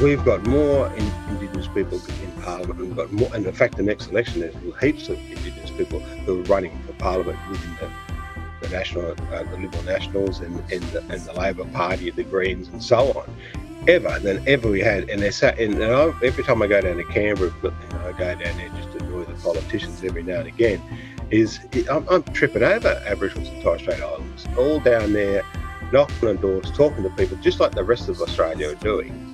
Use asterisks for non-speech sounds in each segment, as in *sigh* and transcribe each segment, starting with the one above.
we've got more Indigenous people in Parliament. We've got more, and in fact, the next election there's heaps of Indigenous people who are running for Parliament within the, the National, uh, the Liberal Nationals, and and the, and the Labor Party, the Greens, and so on. Ever than ever we had, and they sat. And, I, every time I go down to Canberra, you know, I go down there just to annoy the politicians every now and again. Is I'm, I'm tripping over Aboriginals and Torres Strait Islanders, all down there, knocking on doors, talking to people, just like the rest of Australia are doing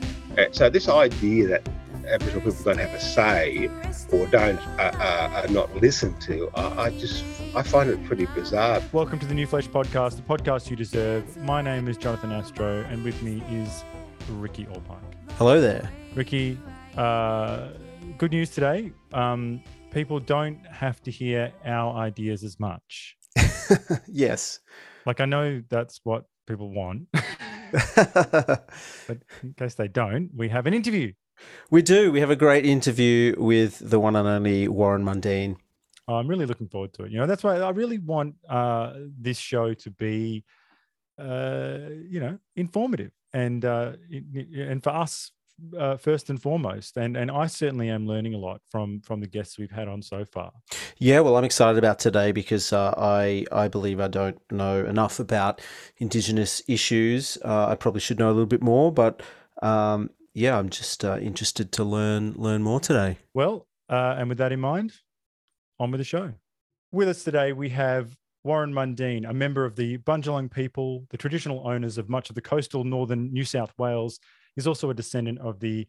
so this idea that Aboriginal people don't have a say or don't uh, uh, are not listened to, I, I, just I find it pretty bizarre. Welcome to the New Flesh Podcast, the podcast you deserve. My name is Jonathan Astro, and with me is Ricky Allpike. Hello there, Ricky. Uh, good news today. Um, people don't have to hear our ideas as much. *laughs* yes. Like I know that's what people want. *laughs* *laughs* but in case they don't, we have an interview. We do. We have a great interview with the one and only Warren Mundine. Oh, I'm really looking forward to it. You know, that's why I really want uh, this show to be, uh, you know, informative and uh, and for us uh, first and foremost, and and I certainly am learning a lot from from the guests we've had on so far. Yeah, well, I'm excited about today because uh, I I believe I don't know enough about Indigenous issues. Uh, I probably should know a little bit more, but um, yeah, I'm just uh, interested to learn learn more today. Well, uh, and with that in mind, on with the show. With us today, we have Warren Mundine, a member of the Bundjalung people, the traditional owners of much of the coastal northern New South Wales He's also a descendant of the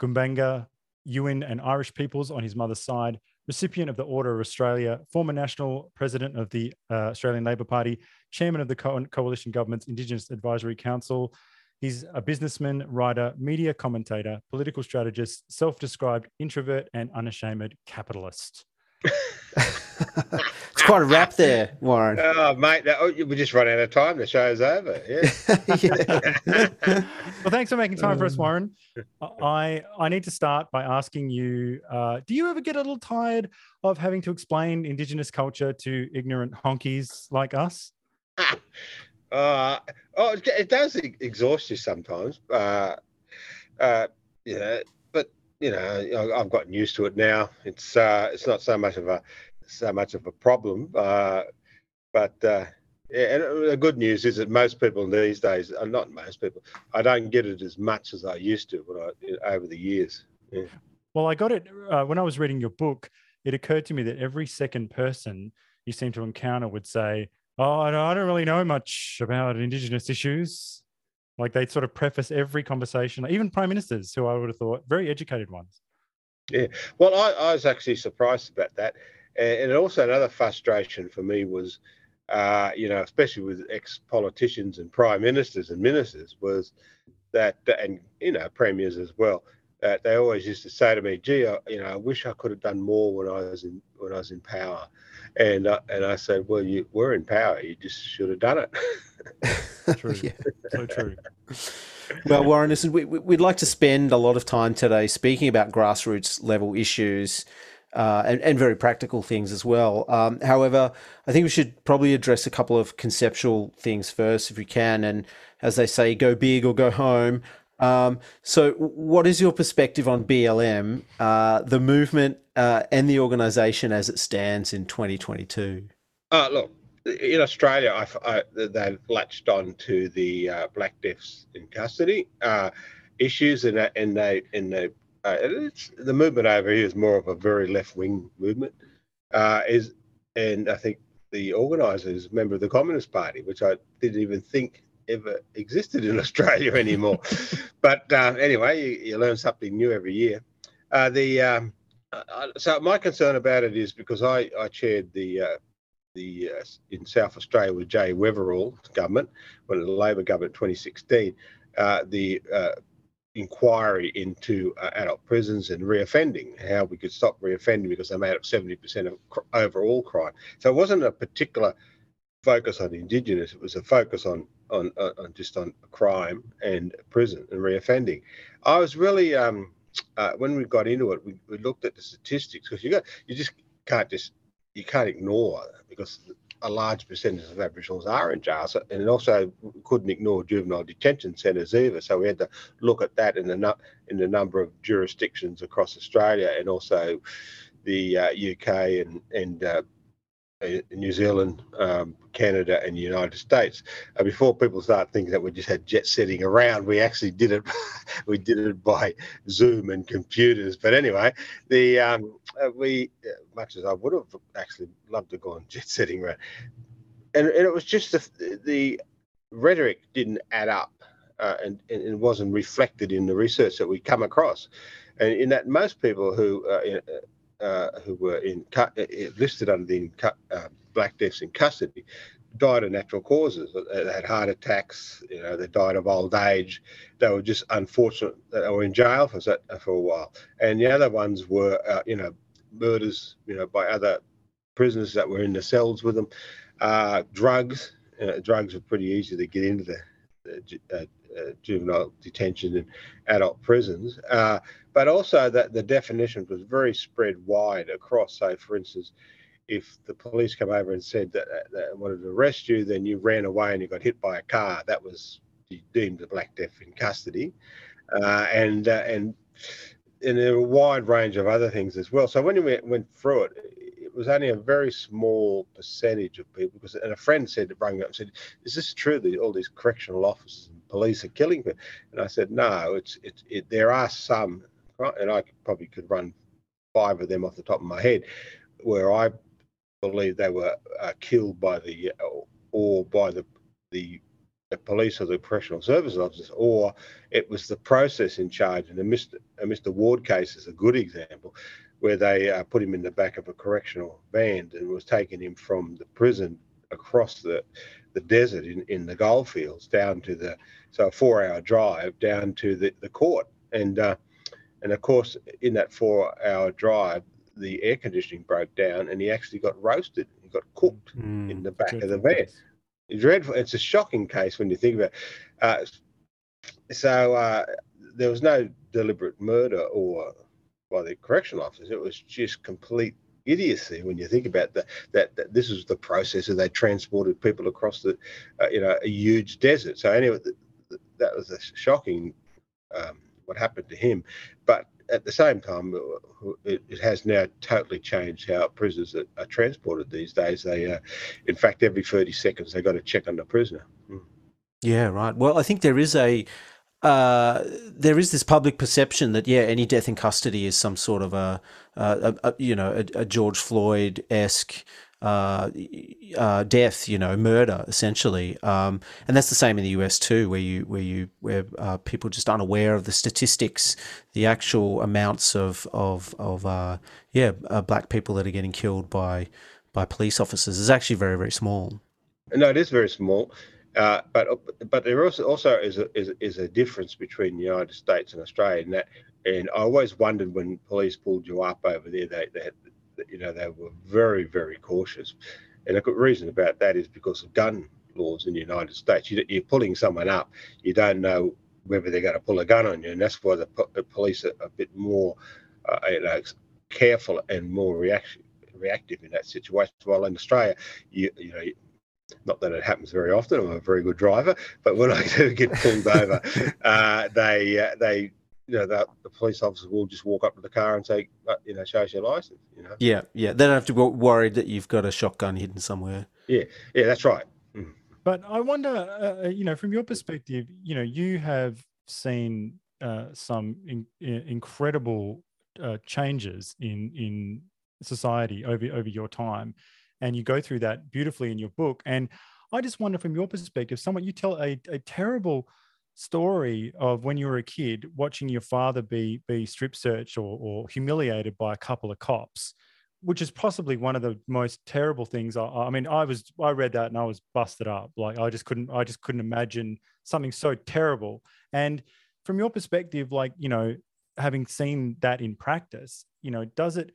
Gumbaynggirr, Yuin, and Irish peoples on his mother's side, recipient of the Order of Australia, former national president of the uh, Australian Labor Party, chairman of the Co- coalition government's Indigenous Advisory Council. He's a businessman, writer, media commentator, political strategist, self described introvert, and unashamed capitalist. *laughs* *laughs* it's quite a *laughs* wrap there, Warren. Oh, mate, that, oh, we just run out of time. The show's over. *laughs* Yeah. well, thanks for making time for us, um, Warren. I I need to start by asking you: uh, Do you ever get a little tired of having to explain Indigenous culture to ignorant honkies like us? *laughs* uh, oh, it does exhaust you sometimes. Uh, uh, yeah, but you know, I've gotten used to it now. It's uh, it's not so much of a so much of a problem. Uh, but uh, yeah, and the good news is that most people these days, uh, not most people, I don't get it as much as I used to when I, over the years. Yeah. Well, I got it uh, when I was reading your book. It occurred to me that every second person you seem to encounter would say, "Oh, I don't really know much about Indigenous issues." Like they'd sort of preface every conversation, even prime ministers, who I would have thought very educated ones. Yeah, well, I, I was actually surprised about that and also another frustration for me was, uh, you know, especially with ex-politicians and prime ministers and ministers, was that, and you know, premiers as well, that they always used to say to me, "Gee, I, you know, I wish I could have done more when I was in when I was in power," and uh, and I said, "Well, you were in power. You just should have done it." *laughs* true, *laughs* yeah. so true. Well, Warren, listen, we, we'd like to spend a lot of time today speaking about grassroots level issues uh, and, and, very practical things as well. Um, however, I think we should probably address a couple of conceptual things first, if we can. And as they say, go big or go home. Um, so, what is your perspective on BLM, uh, the movement, uh, and the organisation as it stands in 2022? Uh, look, in Australia, I, I, they've latched on to the uh, black deaths in custody uh, issues, and, and they and they uh, the movement over here is more of a very left wing movement. Uh, is and I think the organizer is a member of the Communist Party, which I didn't even think ever existed in *laughs* Australia anymore. *laughs* but uh, anyway, you, you, learn something new every year. Uh, the um, uh, so my concern about it is because I, I chaired the uh, the in South Australia with Jay Weatherill government when the Labor government 2016 the inquiry into uh, adult prisons and reoffending, how we could stop reoffending because they made up 70% of cr- overall crime. So it wasn't a particular focus on Indigenous, it was a focus on, on, on just on crime and prison and reoffending. I was really, um, uh, when we got into it, we, we looked at the statistics because you you just can't just, you can't ignore because a large percentage of Aboriginals are in jails, and also couldn't ignore juvenile detention centres either. So we had to look at that in the in number of jurisdictions across Australia, and also the uh, UK and and uh, New Zealand, um, Canada, and the United States. Uh, before people start thinking that we just had jet setting around, we actually did it. *laughs* we did it by Zoom and computers. But anyway, the um, uh, we uh, much as I would have actually loved to go on *laughs* jet setting around, and, and it was just the, the rhetoric didn't add up, uh, and, and it wasn't reflected in the research that we come across, and in that most people who uh, uh, who were in uh, listed under the uh, black deaths in custody died of natural causes. They had heart attacks. You know, they died of old age. They were just unfortunate they were in jail for for a while. And the other ones were, uh, you know, murders. You know, by other prisoners that were in the cells with them. Uh, drugs. drugs were pretty easy to get into the, the uh, juvenile detention and adult prisons, uh, but also that the definition was very spread wide across. So, for instance, if the police come over and said that they wanted to arrest you, then you ran away and you got hit by a car, that was deemed a black death in custody, uh, and uh, and and there were a wide range of other things as well. So when we went through it, it was only a very small percentage of people. Because and a friend said, rang up and said, "Is this true that all these correctional officers police are killing people. And I said, no, it's, it's it, there are some, and I probably could run five of them off the top of my head, where I believe they were uh, killed by the or by the the the police or the correctional service officers, or it was the process in charge. And the Mr. Mr. Ward case is a good example, where they uh, put him in the back of a correctional van and was taking him from the prison across the the desert in, in the goldfields down to the so a four hour drive down to the, the court. And uh, and of course in that four hour drive the air conditioning broke down and he actually got roasted he got cooked mm, in the back of the van. it's dreadful. It's a shocking case when you think about it. Uh, so uh, there was no deliberate murder or by the correctional officers it was just complete idiocy when you think about that. That, that this is the process that they transported people across the, uh, you know, a huge desert. So anyway, that was a shocking um, what happened to him. But at the same time, uh, it, it, has now totally changed how prisoners are, are transported these days. They, uh, in fact, every 30 seconds they got to check on the prisoner. Mm. Yeah, right. Well, I think there is a uh, there is this public perception that yeah, any death in custody is some sort of a, a, a you know a, a George Floyd esque uh, uh, death, you know, murder essentially, um, and that's the same in the US too, where you where you where uh, people just unaware of the statistics, the actual amounts of of of uh, yeah, uh, black people that are getting killed by by police officers is actually very very small. No, it is very small. Uh, but but there also also is a, is, is a difference between the United States and Australia in that. And I always wondered when police pulled you up over there, they, they had, you know, they were very very cautious. And a good reason about that is because of gun laws in the United States. You, are pulling someone up, you don't know whether they're going to pull a gun on you, and that's why the, the police are a bit more, uh, you know, careful and more reaction reactive in that situation. While in Australia, you you know not that it happens very often. I'm a very good driver, but when I do get pulled over, *laughs* uh, they uh, they you know the, the, police officer will just walk up to the car and say, uh, you know, show us your license. You know. Yeah, yeah. They don't have to be worried that you've got a shotgun hidden somewhere. Yeah, yeah, that's right. Mm. But I wonder, uh, uh, you know, from your perspective, you know, you have seen uh, some in, in, incredible changes in in society over over your time and you go through that beautifully in your book. And I just wonder, from your perspective, someone you tell a, a terrible story of when you were a kid watching your father be be strip searched or, or humiliated by a couple of cops which is possibly one of the most terrible things. I, I, mean i was i read that and i was busted up. Like i just couldn't i just couldn't imagine something so terrible. And from your perspective like you know having seen that in practice you know does it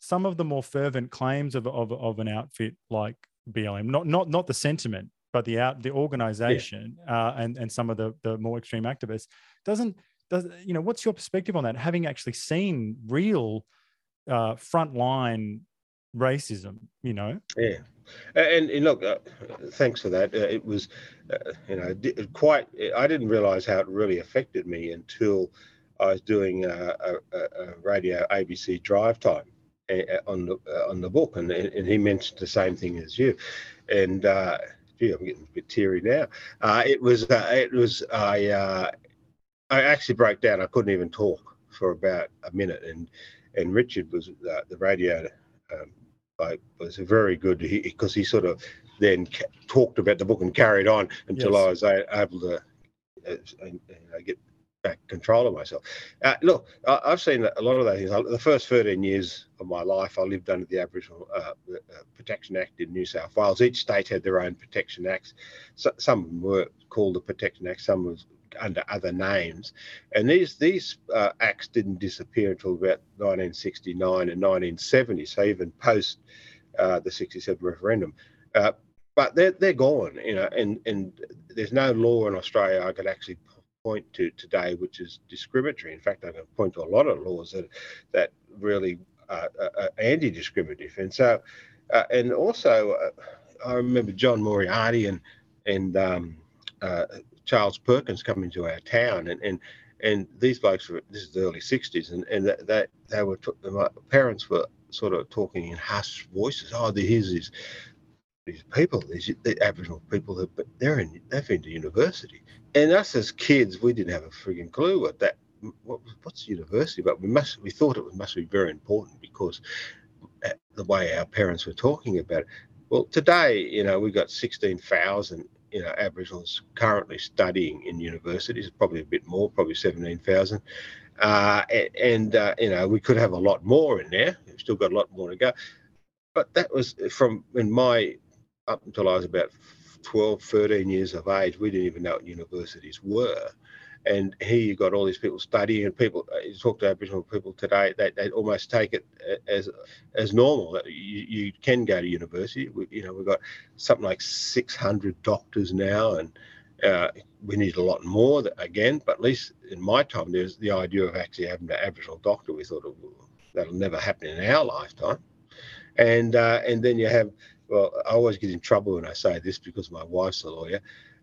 some of the more fervent claims of, of, of an outfit like BLM, not not not the sentiment, but the out the organization yeah. uh, and and some of the the more extreme activists doesn't does you know what's your perspective on that? Having actually seen real uh, frontline racism, you know? Yeah. And, and look, uh, thanks for that. Uh, it was, uh, you know, quite. I didn't realise how it really affected me until I was doing a, a, a radio ABC drive time on the on the book, and and he mentioned the same thing as you, and uh, gee, I'm getting a bit teary now. Uh, it was uh, it was I uh, I actually broke down. I couldn't even talk for about a minute, and and Richard was uh, the radio. Um, I was very good because he, he, sort of then ca- talked about the book and carried on until yes. I was able to uh, get back control of myself. Uh, look, I, have seen a lot of those things. The first 13 years of my life, I lived under the Aboriginal uh, uh, Protection Act in New South Wales. Each state had their own protection acts. So, some were called the Protection Act, some was under other names. And these these uh, acts didn't disappear until about 1969 and 1970. So even post uh, the 67 referendum. Uh, but they're, they're gone, you know, and, and there's no law in Australia I could actually point to today, which is discriminatory. In fact, I can point to a lot of laws that that really uh, are anti-discriminative. And so, uh, and also, uh, I remember John Moriarty and and um, uh, Charles Perkins coming to our town, and and and these blokes were this is the early '60s, and and that, that they were my parents were sort of talking in hushed voices. Oh, here's these these people, these the Aboriginal people, that they're in they've been to university, and us as kids, we didn't have a frigging clue what that what, what's university, but we must we thought it must be very important because the way our parents were talking about it. Well, today, you know, we've got sixteen thousand you know Aboriginals currently studying in universities, probably a bit more, probably seventeen thousand. Uh, and, and uh, you know we could have a lot more in there. We've still got a lot more to go. But that was from in my up until I was about 12, 13 years of age, we didn't even know what universities were. And here you got all these people studying, and people. Uh, you talk to Aboriginal people today; they, they almost take it as as normal you, you can go to university. We, you know, we've got something like 600 doctors now, and uh, we need a lot more that, again. But at least in my time, there's the idea of actually having an Aboriginal doctor. We thought that'll never happen in our lifetime. And uh, and then you have well, I always get in trouble when I say this because my wife's a lawyer.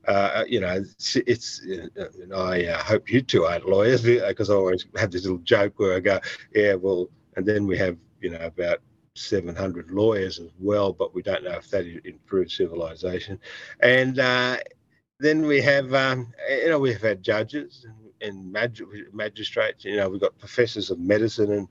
Uh, you know, it's, it's and I uh, hope you two aren't lawyers because I always have this little joke where I go, yeah, well, and then we have, you know, about 700 lawyers as well, but we don't know if that improves civilization. And uh, then we have, um, you know, we've had judges and, and mag- magistrates. You know, we've got professors of medicine and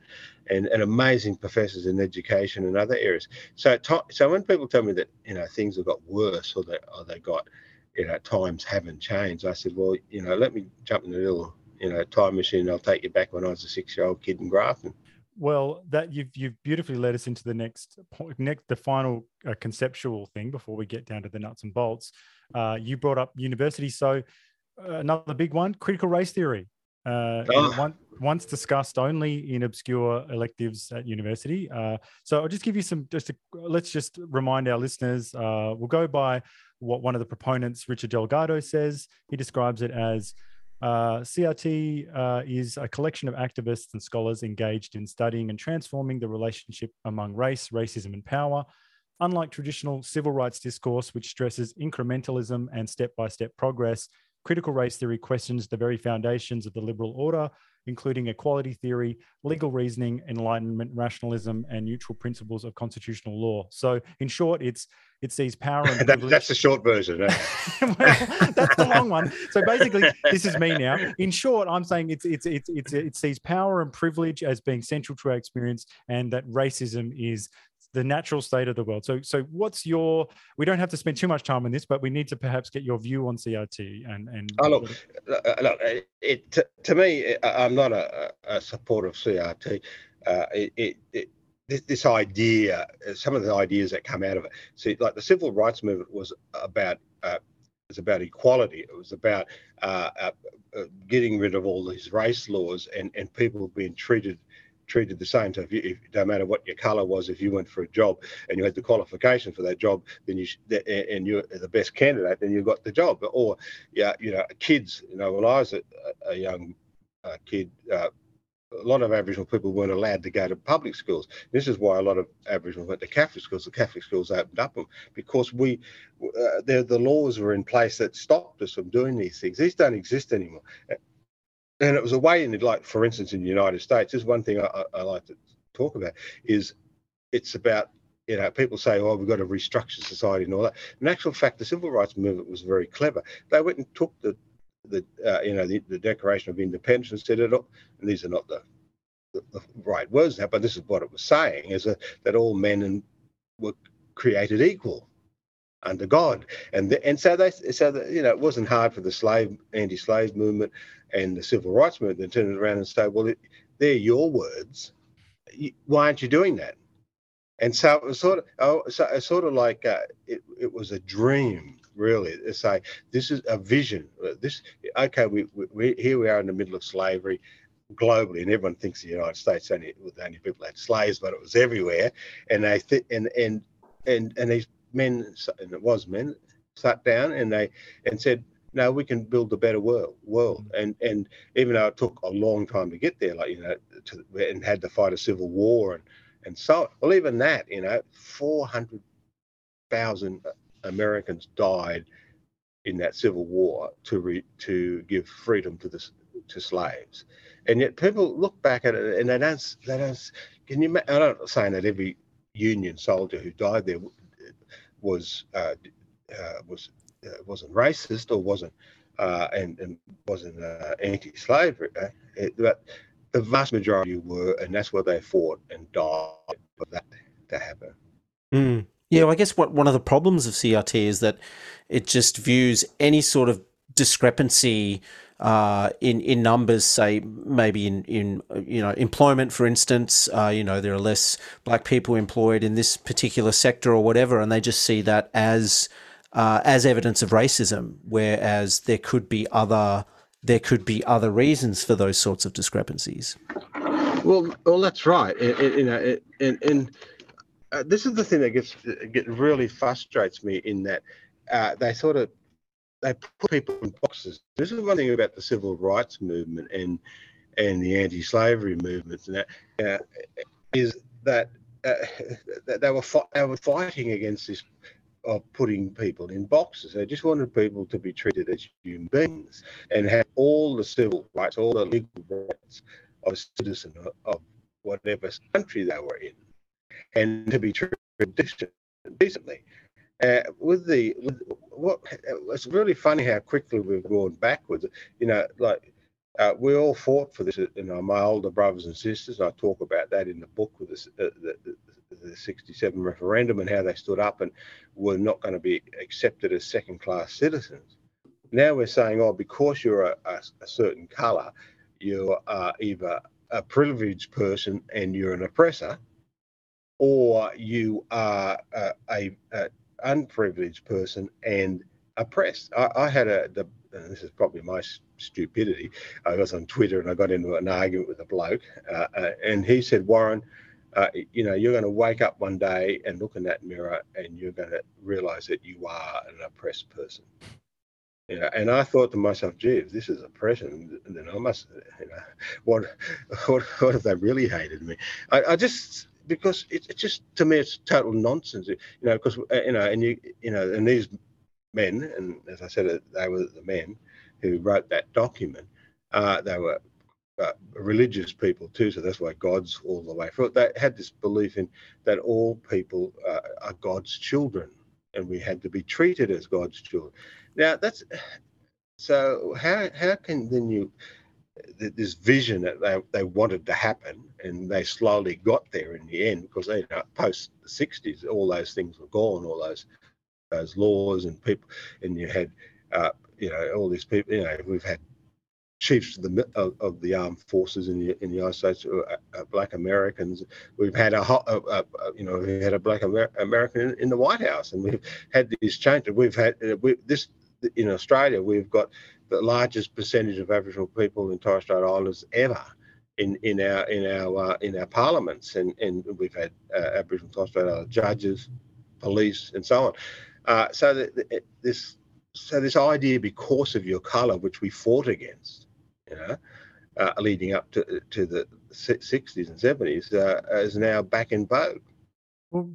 and, and amazing professors in education and other areas. So, so when people tell me that you know things have got worse or they or they got you know times haven't changed, I said, well, you know, let me jump in the little you know time machine. and I'll take you back when I was a six-year-old kid in Grafton. Well, that you've you've beautifully led us into the next point, next the final uh, conceptual thing before we get down to the nuts and bolts. Uh, you brought up university, so uh, another big one: critical race theory. Uh, oh. one, once discussed only in obscure electives at university. Uh, so I'll just give you some, just to, let's just remind our listeners, uh, we'll go by what one of the proponents, Richard Delgado, says. He describes it as uh, CRT uh, is a collection of activists and scholars engaged in studying and transforming the relationship among race, racism, and power. Unlike traditional civil rights discourse, which stresses incrementalism and step by step progress, critical race theory questions the very foundations of the liberal order including equality theory, legal reasoning, enlightenment, rationalism, and neutral principles of constitutional law. So, in short, it's it sees power and *laughs* that, that's the short version. Eh? *laughs* well, that's the long one. So basically, this is me now. In short, I'm saying it's it's it's it's it sees power and privilege as being central to our experience, and that racism is the natural state of the world. So, so what's your? We don't have to spend too much time on this, but we need to perhaps get your view on CRT and and. Oh, look, look, it to, me, I'm not a, a supporter of CRT. Uh, it, it, it this, this, idea, some of the ideas that come out of it. See, like the civil rights movement was about uh, was about equality. It was about uh, uh, uh getting rid of all these race laws and and people being treated treated the same. So if you, if, no matter what your colour was, if you went for a job and you had the qualification for that job, then you and you're the best candidate, then you got the job. Or yeah, you know, kids. You know, when I was a, a young uh, kid, uh, a lot of Aboriginal people weren't allowed to go to public schools. This is why a lot of Aboriginal went to Catholic schools. The Catholic schools opened up because we, uh, the, the laws were in place that stopped us from doing these things. These don't exist anymore. And it was a way in, like, for instance, in the United States, this is one thing I, I like to talk about, is it's about you know, people say, oh, we've got to restructure society and all that. In actual fact, the civil rights movement was very clever. They went and took the the uh, you know the, the, Declaration of Independence and said it. And these are not the, the, the right words now, but this is what it was saying: is that, that all men and were created equal under God, and the, and so they so that you know it wasn't hard for the slave anti-slave movement and the civil rights movement to turn it around and say, well, it, they're your words. Why aren't you doing that? And so it was sort of, oh, so it's sort of like uh, it, it was a dream really. To say this is a vision. This okay, we, we here we are in the middle of slavery globally, and everyone thinks the United States only the only people had slaves, but it was everywhere. And they th- and and and and these men and it was men sat down and they and said, no, we can build a better world. World, mm. and and even though it took a long time to get there, like you know, to, and had to fight a civil war and and so well, even that, you know, four hundred thousand Americans died in that civil war to re, to give freedom to the to slaves, and yet people look back at it and they don't they don't. Can you? I'm not saying that every Union soldier who died there was uh, uh, was uh, wasn't racist or wasn't uh, and, and wasn't uh, anti-slavery, uh, it, but the vast majority were, and that's where they fought and died for that to happen. Mm. Yeah, I guess what one of the problems of CRT is that it just views any sort of discrepancy uh, in in numbers, say maybe in in you know employment, for instance, uh, you know there are less black people employed in this particular sector or whatever, and they just see that as uh, as evidence of racism, whereas there could be other there could be other reasons for those sorts of discrepancies. Well, well, that's right, you know, and and uh, this is the thing that gets get really frustrates me in that uh, they sort of they put people in boxes. This is one thing about the civil rights movement and and the anti-slavery movements and that uh, is that, uh, that they were they were fighting against this of putting people in boxes. They just wanted people to be treated as human beings and have all the civil rights, all the legal rights of a citizen of whatever country they were in and to be treated decently. Uh, with the with what it's really funny how quickly we've gone backwards. You know, like uh, we all fought for this. You know, my older brothers and sisters. I talk about that in the book with this, uh, the, the, the 67 referendum and how they stood up and were not going to be accepted as second class citizens. Now we're saying, oh, because you're a, a, a certain colour, you are either a privileged person and you're an oppressor, or you are a, a, a unprivileged person and oppressed. I, I had a, the, this is probably my stupidity. I was on Twitter and I got into an argument with a bloke, uh, uh, and he said, Warren, uh, you know, you're going to wake up one day and look in that mirror and you're going to realize that you are an oppressed person. You know, and I thought to myself, gee, if this is oppression, then I must, you know, what, *laughs* what, what if they really hated me? I, I just, because it's it just to me it's total nonsense. You know, because uh, you know, and you you know, and these men, and as I said, they were the men who wrote that document. Uh, they were uh, religious people too, so that's why God's all the way through. They had this belief in that all people uh, are God's children, and we had to be treated as God's children. Now that's so. How how can then you this vision that they, they wanted to happen and they slowly got there in the end because they you know, post the 60s all those things were gone all those those laws and people and you had uh, you know all these people you know we've had chiefs of the of, of the armed forces in the in the United States uh, uh, black Americans. We've had a, a, you know we had a black Amer- American in, in, the White House and we've had these changes. We've had uh, we, this in Australia we've got the largest percentage of Aboriginal people in Torres Strait Islanders ever in, in our in our uh, in our parliaments, and, and we've had uh, Aboriginal Torres Strait Islander judges, police, and so on. Uh, so this so this idea because of your colour, which we fought against, you know, uh, leading up to to the 60s and 70s uh, is now back in vogue. Well,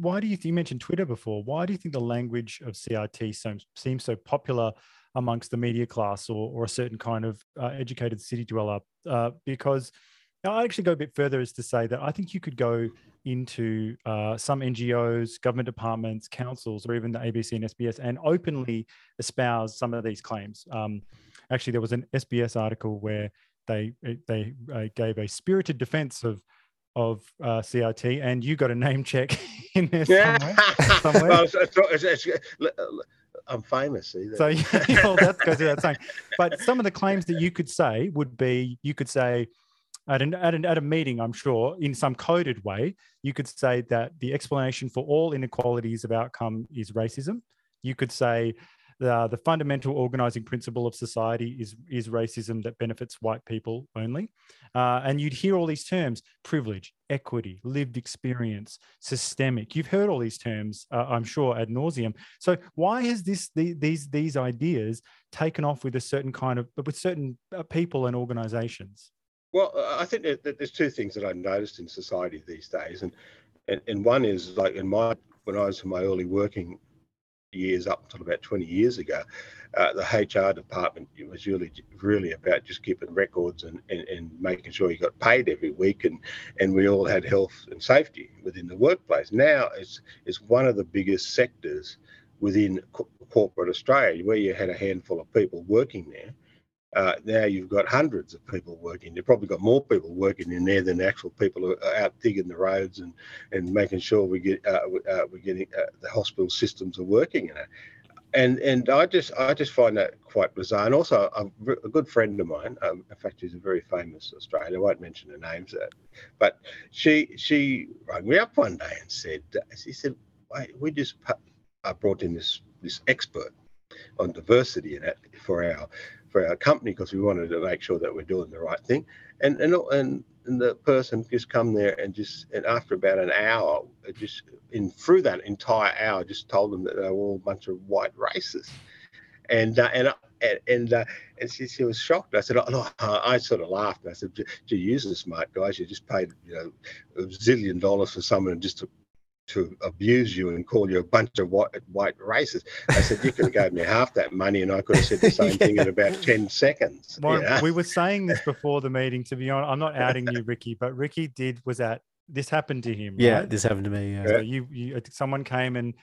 why do you, th- you mentioned Twitter before? Why do you think the language of CRT seems so popular amongst the media class or, or a certain kind of uh, educated city dweller? Uh, because I actually go a bit further as to say that I think you could go into uh, some NGOs, government departments, councils, or even the ABC and SBS and openly espouse some of these claims. Um, actually, there was an SBS article where they they uh, gave a spirited defense of of uh, CRT, and you got a name check *laughs* in there somewhere. somewhere. well, it's, it's, it's, I'm famous. See, so *laughs* yeah, well, that goes without saying. But some of the claims that you could say would be, you could say at an, at an at a meeting, I'm sure, in some coded way, you could say that the explanation for all inequalities of outcome is racism. You could say the, the fundamental organizing principle of society is, is racism that benefits white people only. Uh, and you'd hear all these terms privilege, equity, lived experience, systemic. You've heard all these terms, uh, I'm sure, ad nauseum. So why has this the, these these ideas taken off with a certain kind of with certain uh, people and organizations? Well, I think that there's two things that I noticed in society these days, and and one is like in my when I was in my early working years up until about 20 years ago, uh, the HR department was really really about just keeping records and, and, and making sure you got paid every week and, and we all had health and safety within the workplace. Now it's, it's one of the biggest sectors within co- corporate Australia where you had a handful of people working there uh, now you've got hundreds of people working. You've probably got more people working in there than actual people out digging the roads and, and making sure we get uh, uh, we're getting uh, the hospital systems are working. You know? and and I just I just find that quite bizarre. And also, a, a good friend of mine, um, in fact, she's a very famous Australian. I won't mention her names, uh, but she she rang me up one day and said she said we just brought in this this expert on diversity in it for our for our company because we wanted to make sure that we're doing the right thing. And and and, and the person just come there and just and after about an hour, just in through that entire hour, just told them that they were all a bunch of white racists. And uh, and and and, uh, and she, she was shocked. I said, oh, I sort of laughed. I said, "Do you use the smart guys. You just paid you know a zillion dollars for someone just to to abuse you and call you a bunch of white, white racists. I said, you could have gave me half that money and I could have said the *laughs* same yeah. thing in about 10 seconds. Well, yeah. We were saying this *laughs* before the meeting, to be honest. I'm not outing you, Ricky, but Ricky did, was at, this happened to him. Yeah, right? this happened to me. Yeah. So you, you, someone came and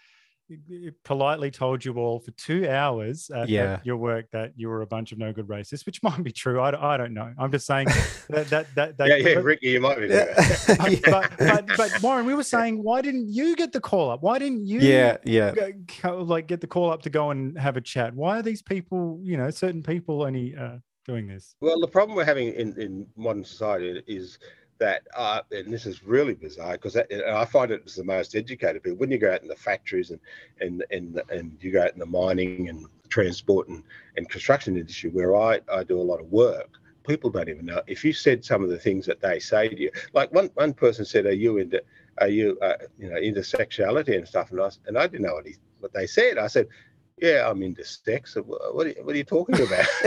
politely told you all for two hours at, yeah. at, your work that you were a bunch of no good racists, which might be true. I, I don't know. I'm just saying *laughs* that that that, that yeah, yeah, Ricky, you might be. *laughs* but, *laughs* but, but, but Warren, we were saying, why didn't you get the call up? Why didn't you? Yeah, yeah. Go, like get the call up to go and have a chat. Why are these people, you know, certain people only uh, doing this? Well, the problem we're having in in modern society is that, uh, and this is really bizarre because I find it as the most educated people. When you go out in the factories and and and and you go out in the mining and transport and, and construction industry, where I, I do a lot of work, people don't even know. If you said some of the things that they say to you, like one one person said, "Are you into are you uh, you know into sexuality and stuff?" And I and I didn't know what he what they said. I said, yeah, I'm into sex. What are you, what are you talking about? *laughs*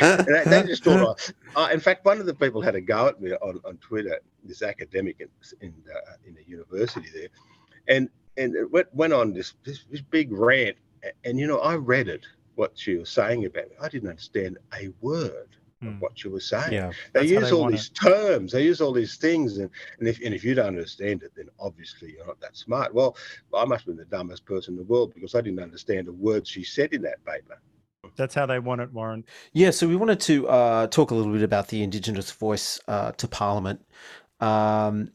yeah, they, just thought, uh, in fact, one of the people had a go at me on, on Twitter, this academic in in, uh, in the university there, and and it went, went on this, this, this big rant. And you know, I read it what she was saying about me. I didn't understand a word mm. what you were saying. Yeah, they use they all these it. terms, they use all these things, and, and if and if you don't understand it, then obviously you're not that smart. Well, I must have been the dumbest person in the world because I didn't understand a word she said in that paper. That's how they want it, Warren. Yeah, so we wanted to uh, talk a little bit about the Indigenous voice uh, to Parliament. Um,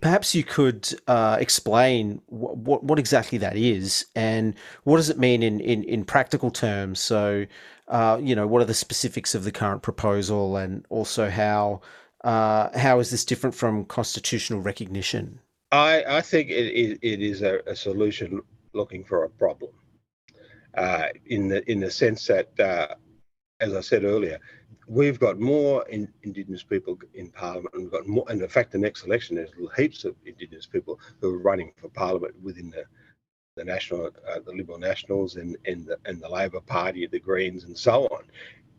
perhaps you could uh, explain what, what, what exactly that is and what does it mean in, in, in practical terms. So, uh, you know, what are the specifics of the current proposal, and also how uh, how is this different from constitutional recognition? I, I think it, it, it is a, a, solution looking for a problem, uh, in the in the sense that, uh, as I said earlier, we've got more in, Indigenous people in Parliament, and we've got more. And in fact, the next election, there's heaps of Indigenous people who are running for Parliament within the the national, uh, the Liberal Nationals, and and the, and the Labor Party, the Greens, and so on,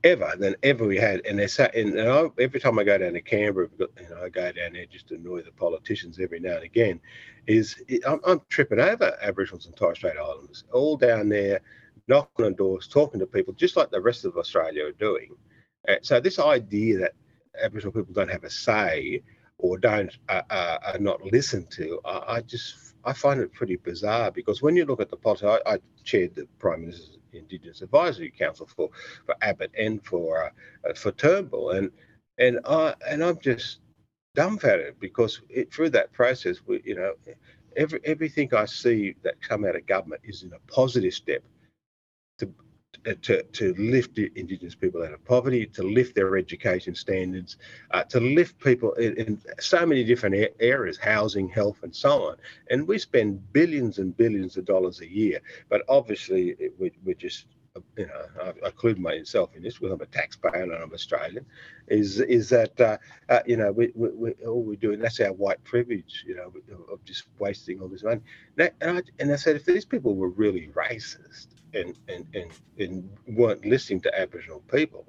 ever than ever we had. And they sat, and, and I, every time I go down to Canberra, you know, I go down there just to annoy the politicians every now and again. Is I'm, I'm tripping over Aboriginals and Torres Strait Islanders all down there, knocking on doors, talking to people, just like the rest of Australia are doing. Uh, so this idea that Aboriginal people don't have a say or don't uh, uh, are not listened to, I, I, just I find it pretty bizarre because when you look at the politics, I, I chaired the Prime Minister's Indigenous Advisory Council for, for Abbott and for uh, for Turnbull, and and I and I'm just dumbfounded because it, through that process, we, you know, every everything I see that come out of government is in a positive step to uh, to, to lift Indigenous people out of poverty, to lift their education standards, uh, to lift people in, in, so many different areas, housing, health, and so on. And we spend billions and billions of dollars a year, but obviously we, we're just you know, I, I include myself in this because I'm a taxpayer and I'm Australian, is is that uh, uh, you know we, we, we, all we're doing that's our white privilege, you know, of just wasting all this money. and, I, and I said if these people were really racist, and, and, and, and weren't listening to Aboriginal people,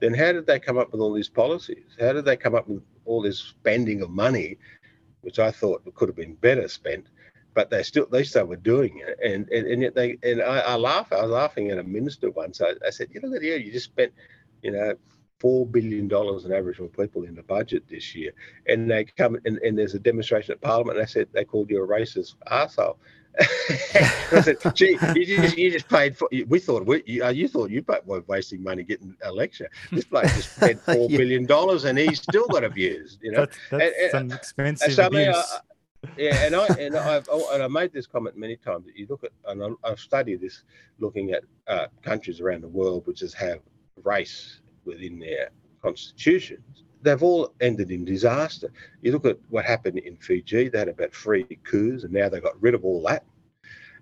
then how did they come up with all these policies? How did they come up with all this spending of money, which I thought could have been better spent, but they still they still were doing it, and and, and yet they and I, I laugh. I was laughing at a minister once. I, I said, you look at here, you just spent, you know, four billion dollars in Aboriginal people in the budget this year, and they come and, and there's a demonstration at Parliament. And they said they called you a racist arsehole. I said, gee, you just, you just paid for. We thought we, you, uh, you thought you were wasting money getting a lecture. This bloke just spent *laughs* four yeah. billion dollars, and he's still got abused. You know, that's, that's and, some expensive so abuse. I, yeah, and I and I've oh, and I made this comment many times. That you look at, and I've studied this, looking at uh, countries around the world which has have race within their constitutions they've all ended in disaster. You look at what happened in Fiji; they had about three coups, and now they got rid of all that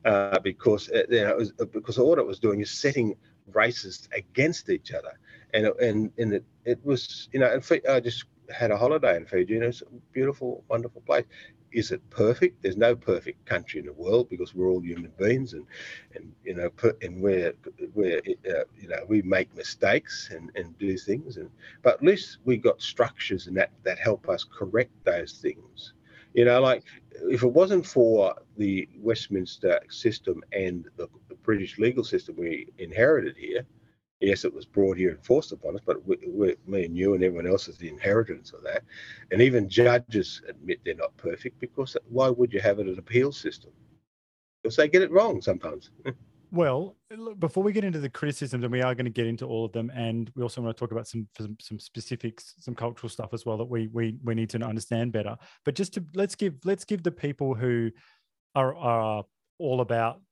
uh, because uh, you know, was, uh, because all it was doing is setting races against each other, and and and it, it was you know, I just had a holiday in Fiji, and it's a beautiful, wonderful place is it perfect? There's no perfect country in the world because we're all human beings, and and you know, and we're we're uh, you know we make mistakes and and do things, and but at least we got structures and that that help us correct those things. You know, like if it wasn't for the Westminster system and the, the British legal system we inherited here, yes, it was brought here and forced upon us, but we, we, me and you and everyone else is the inheritance of that. And even judges admit they're not perfect because why would you have it an appeal system? Because they get it wrong sometimes. *laughs* well, before we get into the criticisms, and we are going to get into all of them, and we also want to talk about some some, some specifics, some cultural stuff as well that we we we need to understand better. But just to let's give let's give the people who are are all about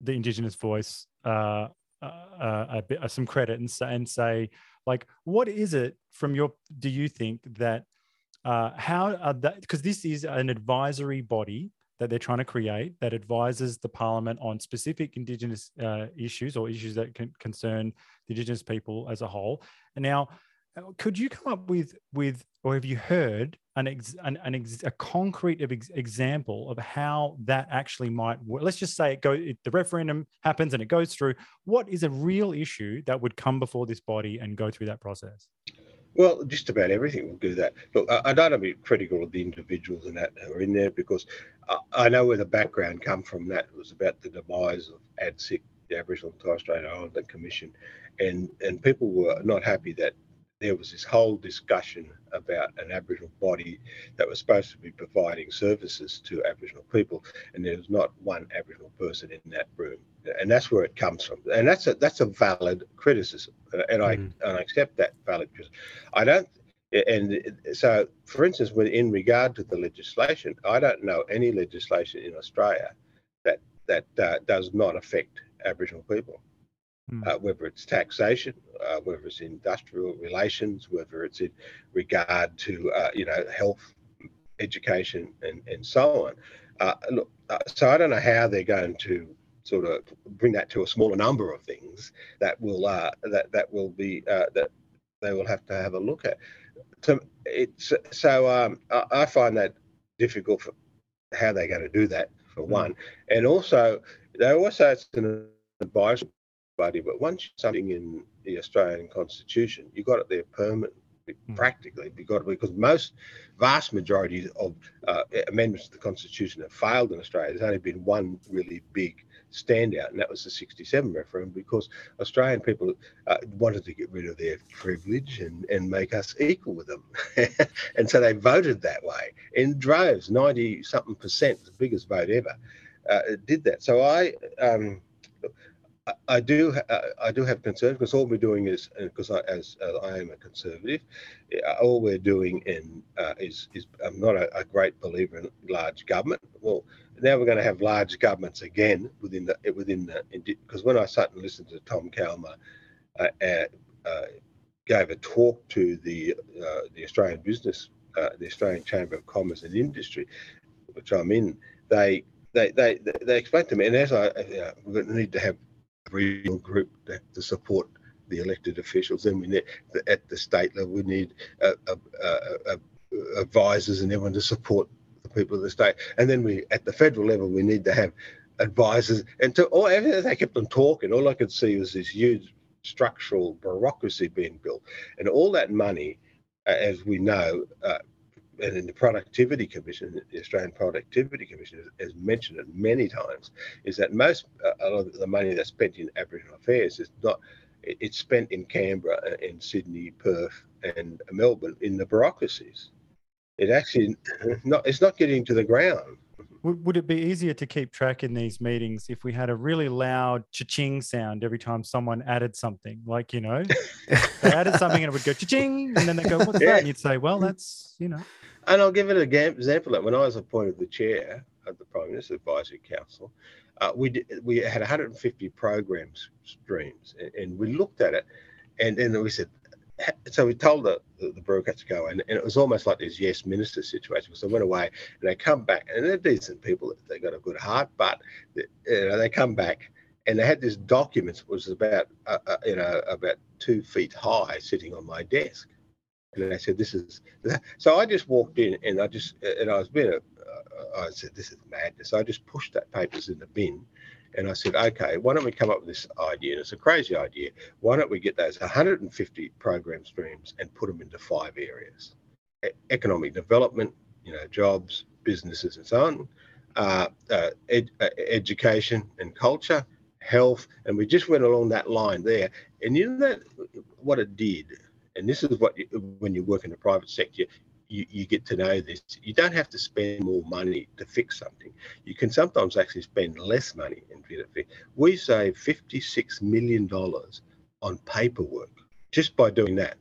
the indigenous voice uh, uh, a uh, some credit and say, and say like what is it from your do you think that uh, how are that because this is an advisory body that they're trying to create that advises the parliament on specific indigenous uh, issues or issues that can concern the indigenous people as a whole. And now Uh, could you come up with with or have you heard an, ex, an, an ex, a concrete ex, example of how that actually might work let's just say it go it, the referendum happens and it goes through what is a real issue that would come before this body and go through that process well, just about everything will do that. Look, I, don't want to be critical of the individuals and that who are in there because I, I know where the background come from. That it was about the demise of ATSIC, the Aboriginal and Torres Strait Islander Commission, and and people were not happy that there was this whole discussion about an Aboriginal body that was supposed to be providing services to Aboriginal people, and there was not one Aboriginal person in that room, and that's where it comes from, and that's a that's a valid criticism, and I mm. and I accept that valid criticism. I don't, and so for instance, in regard to the legislation, I don't know any legislation in Australia that that uh, does not affect Aboriginal people mm. uh, whether it's taxation, uh, whether it's industrial relations, whether it's in regard to uh, you know health, education, and and so on. Uh, look, uh, so I don't know how they're going to sort of bring that to a smaller number of things that will uh, that that will be that they will have to have a look at. So it's so um, I, I find that difficult for how they're going to do that for one, and also they also it's an advisory body, but once something in the Australian Constitution, you got it there permanently, Mm. practically, because because most vast majority of uh, amendments to the Constitution have failed in Australia. There's only been one really big standout, and that was the 67 referendum, because Australian people uh, wanted to get rid of their privilege and, and make us equal with them. *laughs* and so they voted that way in droves, 90 something percent, the biggest vote ever, uh, did that. So I. Um, I- do. uh, I do have concerns because all we're doing is because I, as, I am a conservative, uh, all we're doing in uh, is is I'm not a, a great believer in large government. Well, now we're going to have large governments again within the within the because when I sat and listened to Tom Calma, uh, uh, uh, gave a talk to the uh, the Australian Business, uh, the Australian Chamber of Commerce and Industry, which I'm in. They they they they explained to me, and as I uh, we need to have regional group to, to support the elected officials. Then we need at the state level we need uh, uh, uh, advisors and everyone to support the people of the state. And then we at the federal level we need to have advisors. And to all everything they kept on talking, all I could see was this huge structural bureaucracy being built, and all that money, uh, as we know. Uh, and in the Productivity Commission, the Australian Productivity Commission has, has mentioned it many times, is that most uh, a lot of the money that's spent in Aboriginal affairs is not it- it's spent in Canberra, uh, in Sydney, Perth, and Melbourne in the bureaucracies. It actually not it's not getting to the ground. Would, would it be easier to keep track in these meetings if we had a really loud cha-ching sound every time someone added something? Like, you know, *laughs* they added something and it would go cha-ching, and then they go, what's Yeah. that? And you'd say, well, that's, you know, And I'll give it an example. That when I was appointed the chair of the Prime Minister's Advisory Council, uh, we we had 150 programs streams, and, and we looked at it, and then we said. So we told the, the, the bureaucrats to go, and, and it was almost like this yes minister situation. So they went away, and they come back, and they're decent people. They got a good heart, but you know, they come back, and they had this document that was about uh, uh, you know about two feet high, sitting on my desk. And they said, "This is." So I just walked in, and I just and I was being, a, I said, "This is madness." I just pushed that papers in the bin, and I said, "Okay, why don't we come up with this idea? And it's a crazy idea. Why don't we get those 150 program streams and put them into five areas: E- economic development, you know, jobs, businesses, and so on, uh, uh, ed, uh, education and culture, health, and we just went along that line there. And you know that what it did, and this is what you, when you work in the private sector, you, you get to know this. You don't have to spend more money to fix something. You can sometimes actually spend less money and get it fixed. We save fifty-six million dollars on paperwork just by doing that.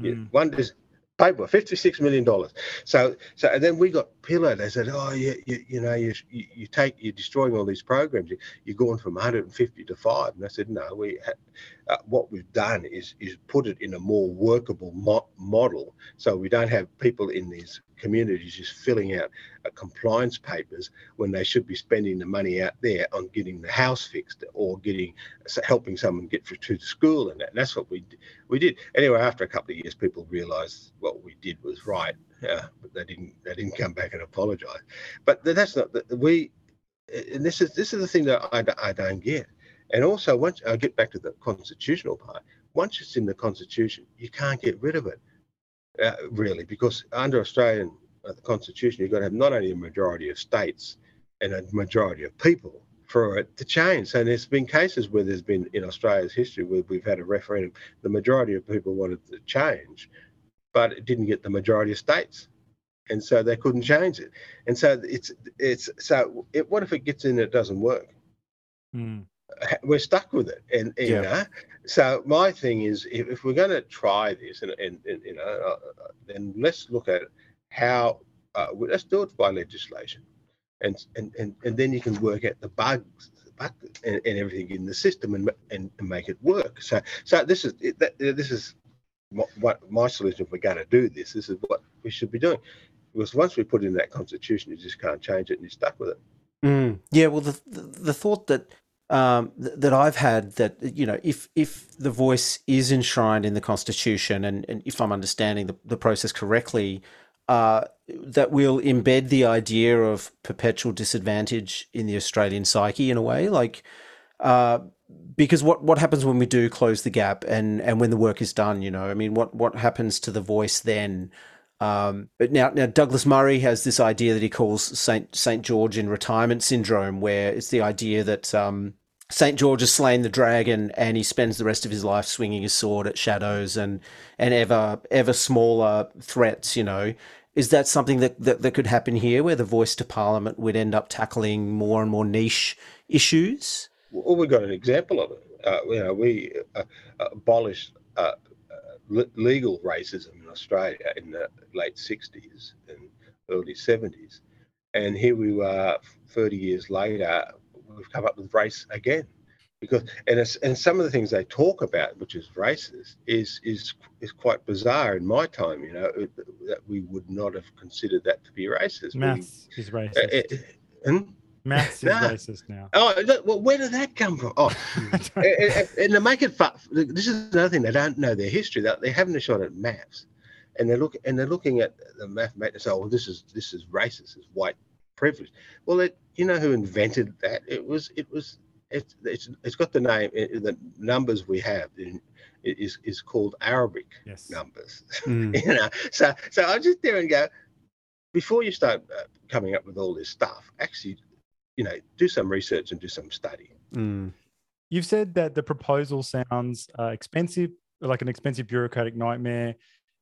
You- Mm. One just paper, fifty-six million dollars. So, so and then we got pillowed. They said, "Oh, you, you, you know, you, you, take, you're destroying all these programs. You, you're going from 150 to five. And I said, "No, we, uh, what we've done is is put it in a more workable mo- model, so we don't have people in these communities just filling out uh, compliance papers when they should be spending the money out there on getting the house fixed or getting helping someone get through to school and that. And that's what we we did. Anyway, after a couple of years, people realised what we did was right, uh, but they didn't they didn't come back and apologise. But that's not we. And this is this is the thing that I, I don't get. And also, once I get back to the constitutional part, once it's in the constitution, you can't get rid of it, uh, really, because under Australian uh, constitution, you've got to have not only a majority of states and a majority of people for it to change. So there's been cases where there's been in Australia's history where we've had a referendum, the majority of people wanted to change, but it didn't get the majority of states. And so they couldn't change it. And so it's it's so it, what if it gets in and it doesn't work? Mm. We're stuck with it and, and, you know so my thing is if, if we're going to try this and, and, and you know uh, uh, then let's look at how uh, let's do it by legislation. And and and, and then you can work out the bugs the bug and, and everything in the system and, and and make it work. So so this is that, this is what, what my solution if we're going to do this. This is what we should be doing. Because once we put in that constitution you just can't change it and you're stuck with it. Mm. Yeah, well, the, the the thought that um, th- that I've had that you know, if if the voice is enshrined in the Constitution, and, and if I'm understanding the, the process correctly, uh, that will embed the idea of perpetual disadvantage in the Australian psyche in a way, like. Uh, because what, what happens when we do close the gap and, and when the work is done, you know, I mean, what, what happens to the voice then? Um, but now, now Douglas Murray has this idea that he calls Saint Saint George in retirement syndrome, where it's the idea that um, Saint George has slain the dragon and he spends the rest of his life swinging his sword at shadows and and ever ever smaller threats. You know, is that something that, that, that could happen here, where the voice to Parliament would end up tackling more and more niche issues? Well, we've got an example of it. Uh, you know, we uh, abolished uh, legal racism in Australia in the late 60s and early 70s. And here we are 30 years later, we've come up with race again. Because and it's, and some of the things they talk about, which is racist, is is is quite bizarre in my time. You know that we would not have considered that to be racist. Maths we, is racist. Uh, and, Maths is racist now. Oh, well, where did that come from? Oh, *laughs* and to make it fun, this is another thing. They don't know their history. They're having a shot at maths, and they're look and they're looking at the mathematics. Oh, well, this is this is racist. It's white privilege. Well, it, you know who invented that? It was it was it's it's, it's got the name. It, the numbers we have in, is is called Arabic yes. numbers. Mm. *laughs* you know, so so I just there and go before you start uh, coming up with all this stuff. Actually you know, do some research and do some study. Mm. You've said that the proposal sounds uh, expensive, like an expensive bureaucratic nightmare,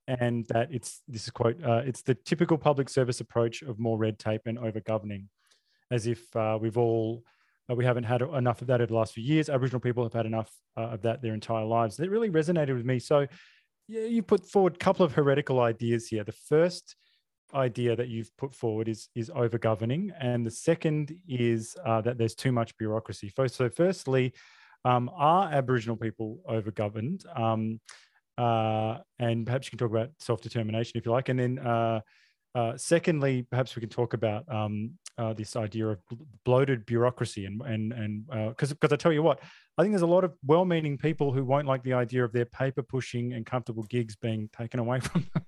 and that it's this is quote uh, it's the typical public service approach of more red tape and over governing, as if uh, we've all uh, we haven't had enough of that over the last few years. Aboriginal people have had enough uh, of that their entire lives. It really resonated with me. So, yeah, you put forward a couple of heretical ideas here. The first idea that you've put forward is is over governing, and the second is uh, that there's too much bureaucracy. So, firstly, um, are Aboriginal people over governed? Um, uh, and perhaps you can talk about self determination if you like, and then. Uh, uh, secondly, perhaps we can talk about um, uh, this idea of bloated bureaucracy, and and and because uh, because I tell you what, I think there's a lot of well-meaning people who won't like the idea of their paper pushing and comfortable gigs being taken away from them.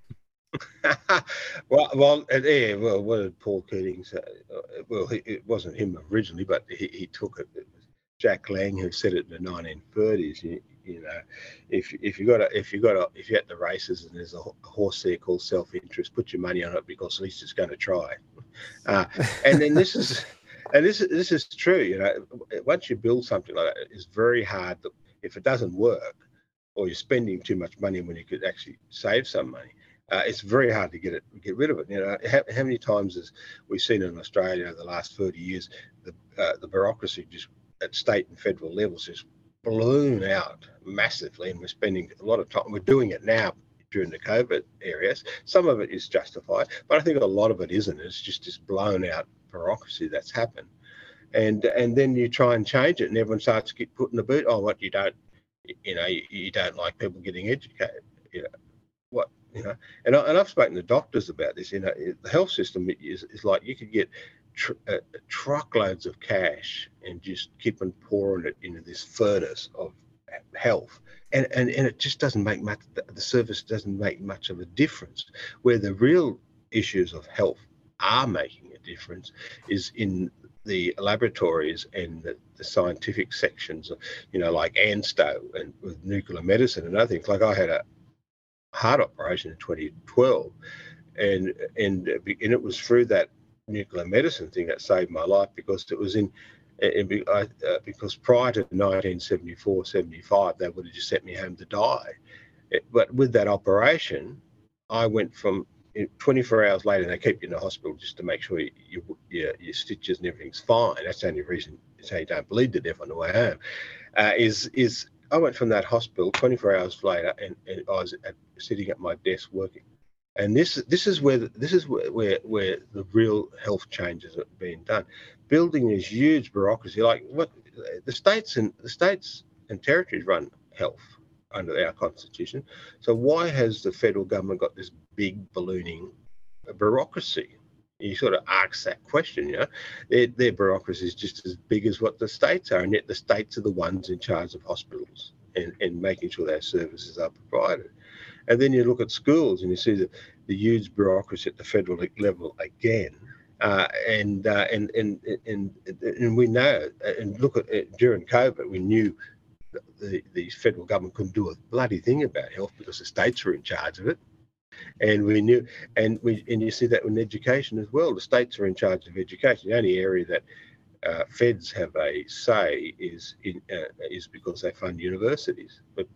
*laughs* *laughs* well, well, yeah, well, what did Paul Keating say? Well, he, it wasn't him originally, but he, he took it. It Jack Lang who said it in the 1930s. You, you know, if if you got a, if you got a, if you're at the races and there's a horse there called self-interest, put your money on it because at least it's going to try. Uh, *laughs* and then this is, and this is this is true. You know, once you build something like that, it's very hard. To, if it doesn't work, or you're spending too much money when you could actually save some money uh, it's very hard to get it get rid of it. You know, how, how many times has we've seen in Australia over the last 30 years the uh, the bureaucracy just at state and federal levels just balloon out massively, and we're spending a lot of time. We're doing it now during the COVID areas. Some of it is justified, but I think a lot of it isn't. It's just this blown out bureaucracy that's happened, and and then you try and change it, and everyone starts to get put in the boot. Oh, what you don't, you know, you, you don't like people getting educated. You know, what you know, and, I, and I've spoken to doctors about this. You know, the health system is, is like you could get tr- uh, truckloads of cash and just keep on pouring it into this furnace of health, and and, and it just doesn't make much. The service doesn't make much of a difference. Where the real issues of health are making a difference is in the laboratories and the, the, scientific sections, you know, like ANSTO and with nuclear medicine and other things. Like I had a, heart operation in 2012, and and and it was through that nuclear medicine thing that saved my life because it was in. And uh, because prior to 1974, 75, they would have just sent me home to die. But with that operation, I went from 24 hours later, they keep you in the hospital just to make sure you, you, your, your stitches and everything's fine. That's the only reason so you don't bleed to death on the way home. Uh, is is I went from that hospital 24 hours later, and, and I was at, sitting at my desk working. And this this is where the, this is where, where where the real health changes are being done. Building this huge bureaucracy, like what the states and the states and territories run health under our constitution. So why has the federal government got this big ballooning bureaucracy? you sort of ask that question, you know, their, their bureaucracy is just as big as what the states are, and yet the states are the ones in charge of hospitals and, and making sure their services are provided. And then you look at schools and you see that the huge bureaucracy at the federal level again. Uh, and, uh, and, and and and we know and look at it, during COVID, we knew the, the federal government couldn't do a bloody thing about health because the states were in charge of it. And we knew, and we, and you see that in education as well. The states are in charge of education. The only area that uh, feds have a say is in, uh, is because they fund universities, but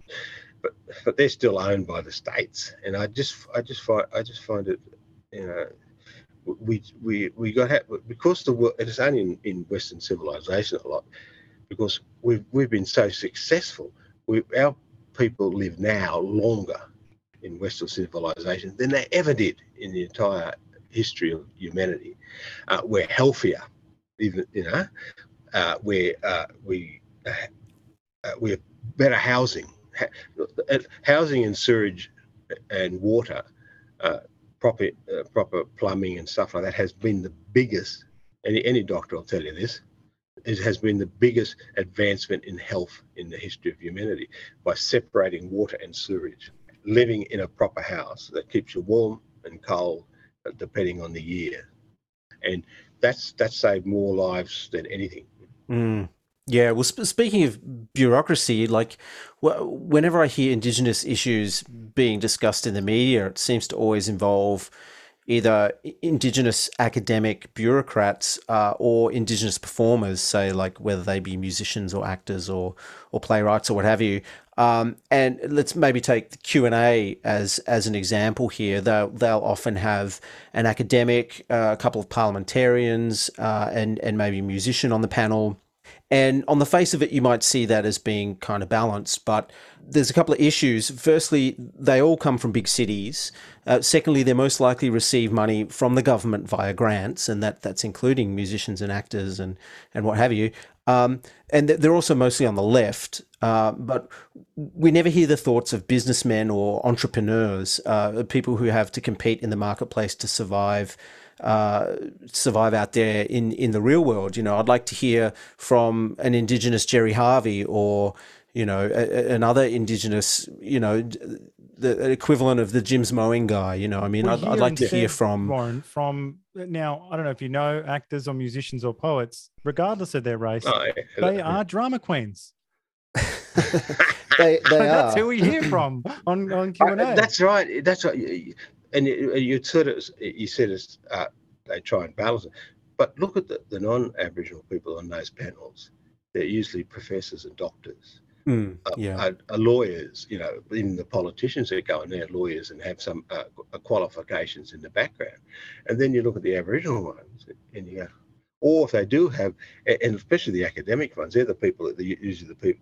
but but they're still owned by the states. And I just I just find I just find it, you know, we we we got because the world it is only in, in Western civilization a lot because we've we've been so successful. We, our people live now longer in Western civilization than they ever did in the entire history of humanity. Uh, we're healthier, even you know. Uh, we're uh, we uh, uh, we have better housing, housing and sewage and water, uh, proper proper plumbing and stuff like that has been the biggest. Any any doctor will tell you this it has been the biggest advancement in health in the history of humanity by separating water and sewage. Living in a proper house that keeps you warm and cold, uh, depending on the year, and that's that's saved more lives than anything. Mm. Yeah, well, sp- speaking of bureaucracy, like whenever I hear Indigenous issues being discussed in the media, it seems to always involve either indigenous academic bureaucrats uh, or indigenous performers, say like whether they be musicians or actors or or playwrights or what have you. Um, and let's maybe take the Q and A as as an example here. They'll they'll often have an academic, uh, a couple of parliamentarians, uh, and and maybe a musician on the panel. And on the face of it, you might see that as being kind of balanced, but there's a couple of issues. Firstly, they all come from big cities. Uh, secondly, they most likely receive money from the government via grants, and that, that's including musicians and actors and, and what have you. Um, and they're also mostly on the left, uh, but we never hear the thoughts of businessmen or entrepreneurs, uh, people who have to compete in the marketplace to survive uh, survive out there in, in the real world. You know, I'd like to hear from an Indigenous Gerry Harvey or, you know, a, another Indigenous, you know, the equivalent of the Jim's mowing guy. You know, I mean, I'd, I'd, like to hear from Warren. From now, I don't know if you know actors or musicians or poets, regardless of their race, oh, they are drama queens. *laughs* they, they *laughs* that's are. who we hear from on on Q and A. That's right. That's right and you, you sort of you said it's, uh, they try and balance it, but look at the, the non-Aboriginal people on those panels. They're usually professors and doctors. Mm, yeah. Are, are, lawyers, you know, even the politicians that go in there, lawyers and have some uh, qualifications in the background. And then you look at the Aboriginal ones and you go, or if they do have, and especially the academic ones, they're the people that usually the people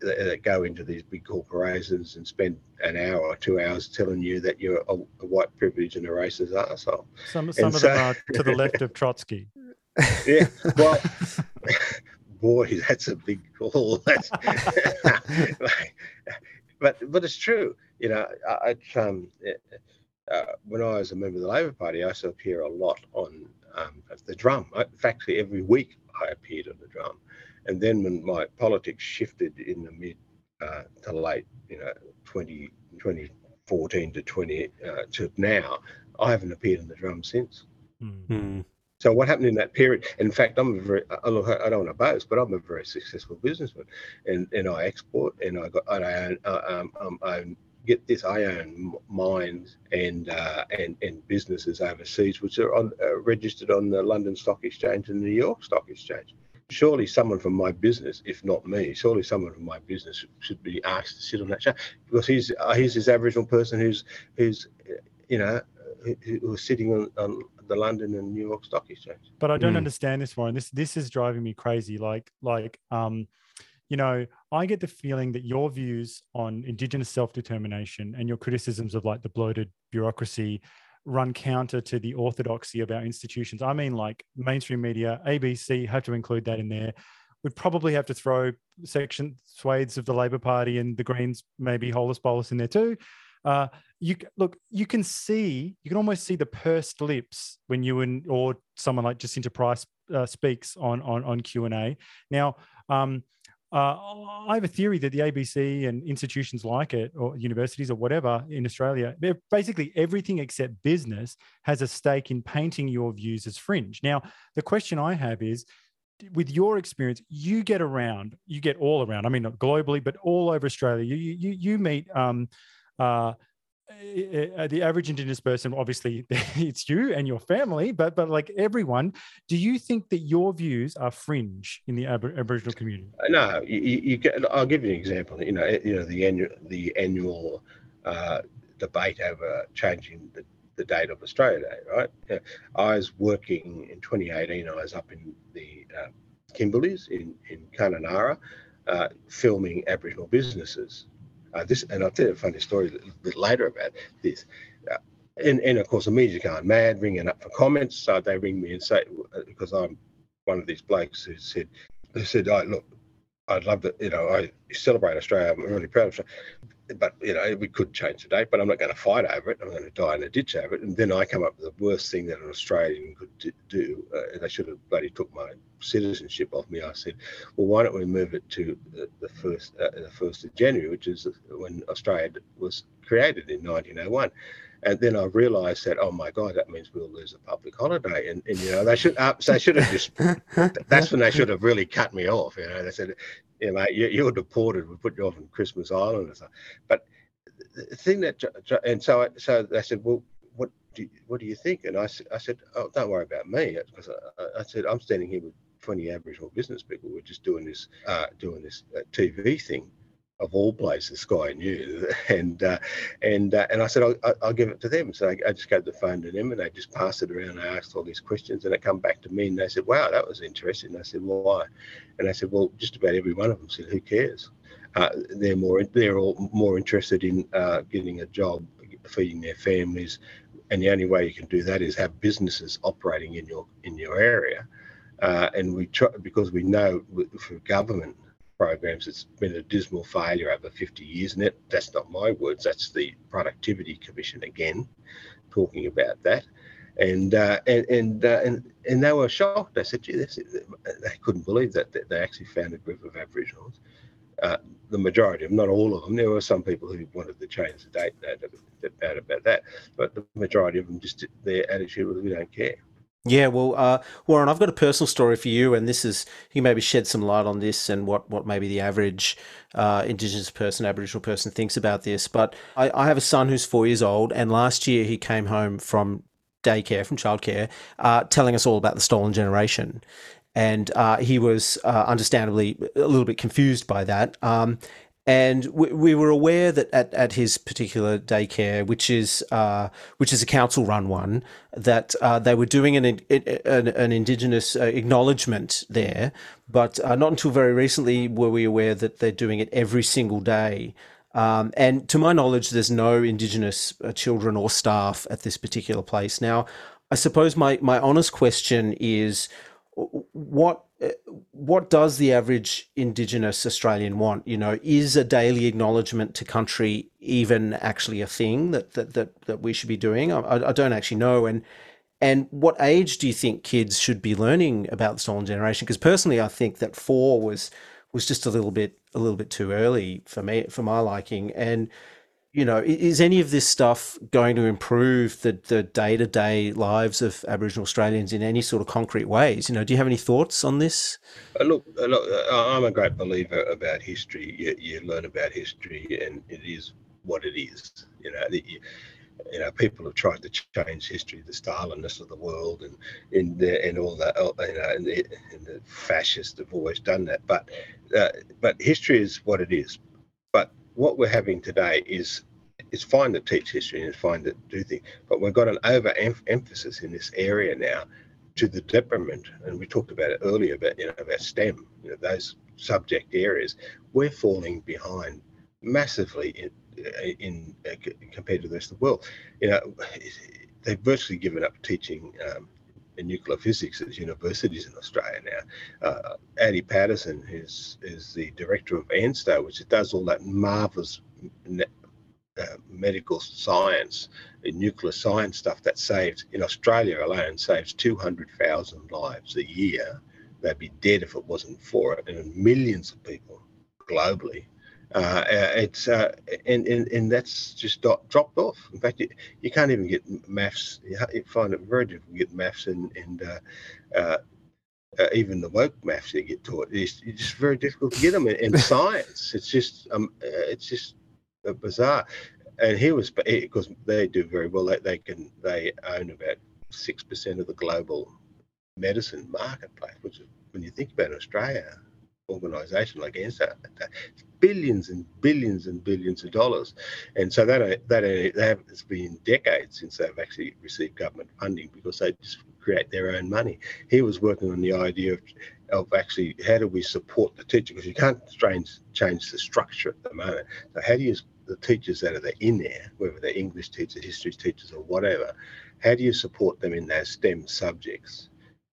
that go into these big corporations and spend an hour or two hours telling you that you're a, a white privilege and a racist asshole. Some, some of so, them are to the left of Trotsky. *laughs* *laughs* Yeah, well, *laughs* boy, that's a big call. That's, but but it's true. You know, I, um, uh, when I was a member of the Labor Party, I used to appear a lot on um, the drum. In fact, every week I appeared on the drum and then when my politics shifted in the mid uh, to late, you know, 20, 2014 to 20 uh, to now, I haven't appeared in the drum since. Mm. So what happened in that period? In fact, I'm a very I look I don't want to boast, but I'm a very successful businessman, and and I export and I got and I own um, um, I get this I own mines and uh, and and businesses overseas which are on uh, registered on the London Stock Exchange and the New York Stock Exchange surely someone from my business, if not me, surely someone from my business should be asked to sit on that chair because he's uh, he's this Aboriginal person who's who's you know who's sitting on, on the London and New York Stock Exchange. But I don't mm. understand this, Warren. This this is driving me crazy. Like like um, you know, I get the feeling that your views on Indigenous self determination and your criticisms of like the bloated bureaucracy run counter to the orthodoxy of our institutions. I mean, like mainstream media, ABC have to include that in there. We'd probably have to throw section swathes of the Labor Party and the Greens, maybe Hollis Bolus in there too. Uh, you look, you can see, you can almost see the pursed lips when you and or someone like Jacinta Price uh, speaks on on on Q and A. Now, um, uh, I have a theory that the ABC and institutions like it, or universities or whatever in Australia, basically everything except business has a stake in painting your views as fringe. Now, the question I have is with your experience, you get around, you get all around. I mean, not globally, but all over Australia. You you you meet um, uh, the average indigenous person obviously *laughs* it's you and your family but but like everyone do you think that your views are fringe in the Ab- aboriginal community? Uh, no you, you, get i'll give you an example. You know you know the annual the annual uh, debate over changing the, the date of australia day right? I was working in 2018 i was up in the uh, kimberleys in in kununurra uh, filming aboriginal businesses uh, this, and I'll tell you a funny story a bit later about this. Uh, and, and of course, the media's going mad, ringing up for comments. So they ring me and say, because I'm one of these blokes who said, they said, oh, look, I'd love to, you know, I celebrate Australia. I'm really proud of Australia but you know we could change the date but i'm not going to fight over it i'm going to die in a ditch over it and then i come up with the worst thing that an australian could do uh, they should have bloody took my citizenship off me i said well why don't we move it to the, the first uh, the first of january which is when australia was created in 1901 and then I realised that, oh my God, that means we'll lose a public holiday. And, and you know, they should uh, so they should have just, *laughs* that's when they should have really cut me off. You know, they said, you know, you, you're deported. We put you off on Christmas Island or something. But the thing that, and so, I, so they said, well, what do you, what do you think? And I, I said, oh, don't worry about me, because I, I, said I'm standing here with 20 Aboriginal business people. We're just doing this, uh, doing this uh, TV thing, of all places, Sky News, *laughs* and uh, and uh, and I said I'll, I'll, give it to them. So I, I, just gave the phone to them, and they just passed it around. I asked all these questions, and it come back to me, and they said, "Wow, that was interesting." And I said, well, "Why?" And I said, "Well, just about every one of them said, who cares? Uh, they're more they're all more interested in uh, getting a job, feeding their families, and the only way you can do that is have businesses operating in your in your area." Uh, and we try because we know for government programs, it's been a dismal failure over 50 years. And that, that's not my words, that's the Productivity Commission again talking about that. And uh, and and, uh, and and they were shocked. They said, "Gee, this, they couldn't believe that, that they actually found a group of Aboriginals. Uh, the majority of them, not all of them. There were some people who wanted to change the date about, about that, but the majority of them just their attitude was, "We don't care." Yeah, well, uh, Warren, I've got a personal story for you, and this is you maybe shed some light on this and what what maybe the average uh, Indigenous person, Aboriginal person thinks about this. But I, I, have a son who's four years old, and last year he came home from daycare, from childcare, uh, telling us all about the stolen generation, and uh, he was uh, understandably a little bit confused by that. Um, and we, we, were aware that at, at his particular daycare, which is uh, which is a council run one, that uh, they were doing an an, an indigenous uh, acknowledgement there, but uh, not until very recently were we aware that they're doing it every single day. Um, and to my knowledge, there's no indigenous uh, children or staff at this particular place. Now, I suppose my my honest question is, what what does the average Indigenous Australian want? You know, is a daily acknowledgement to country even actually a thing that that that, that we should be doing? I, I don't actually know. And and what age do you think kids should be learning about the stolen generation? Because personally, I think that four was was just a little bit a little bit too early for me for my liking. And you know, is any of this stuff going to improve the, the day-to-day lives of Aboriginal Australians in any sort of concrete ways? You know, do you have any thoughts on this? Uh, look, uh, look, uh, I'm a great believer about history. You, you, learn about history, and it is what it is. You know, the, you know, people have tried to change history, the Stalinness of the world, and in the, and all that. You know, and the, and the fascists have always done that. But uh, but history is what it is what we're having today is it's fine to teach history and it's fine to do things, but we've got an over emphasis in this area now to the detriment. And we talked about it earlier about you know about STEM, you know those subject areas. We're falling behind massively in, in, uh, compared to the rest of the world. You know, they've virtually given up teaching um, in nuclear physics at universities in Australia now. Uh, Adi Paterson, who's is the director of ANSTO, which does all that marvelous uh, medical science, nuclear science stuff that saves in Australia alone saves 200,000 lives a year they'd be dead if it wasn't for it. And millions of people globally. Uh, uh it's uh, and, and and that's just dropped off. In fact, you, you can't even get maths. You, find it very difficult to get maths and and uh, uh, uh, even the woke maths you get taught. It's, it's just very difficult to get them. in *laughs* science, it's just um, it's just bizarre. And he was because they do very well. They, they can they own about six percent of the global medicine marketplace, which is when you think about Australia, organisation like ANSTO, billions and billions and billions of dollars. And so that uh, that uh, it's been decades since they've actually received government funding because they just create their own money. He was working on the idea of, of actually how do we support the teacher because you can't change change the structure at the moment. So how do you the teachers that are in there, whether they're English teachers, history teachers, or whatever, how do you support them in those STEM subjects?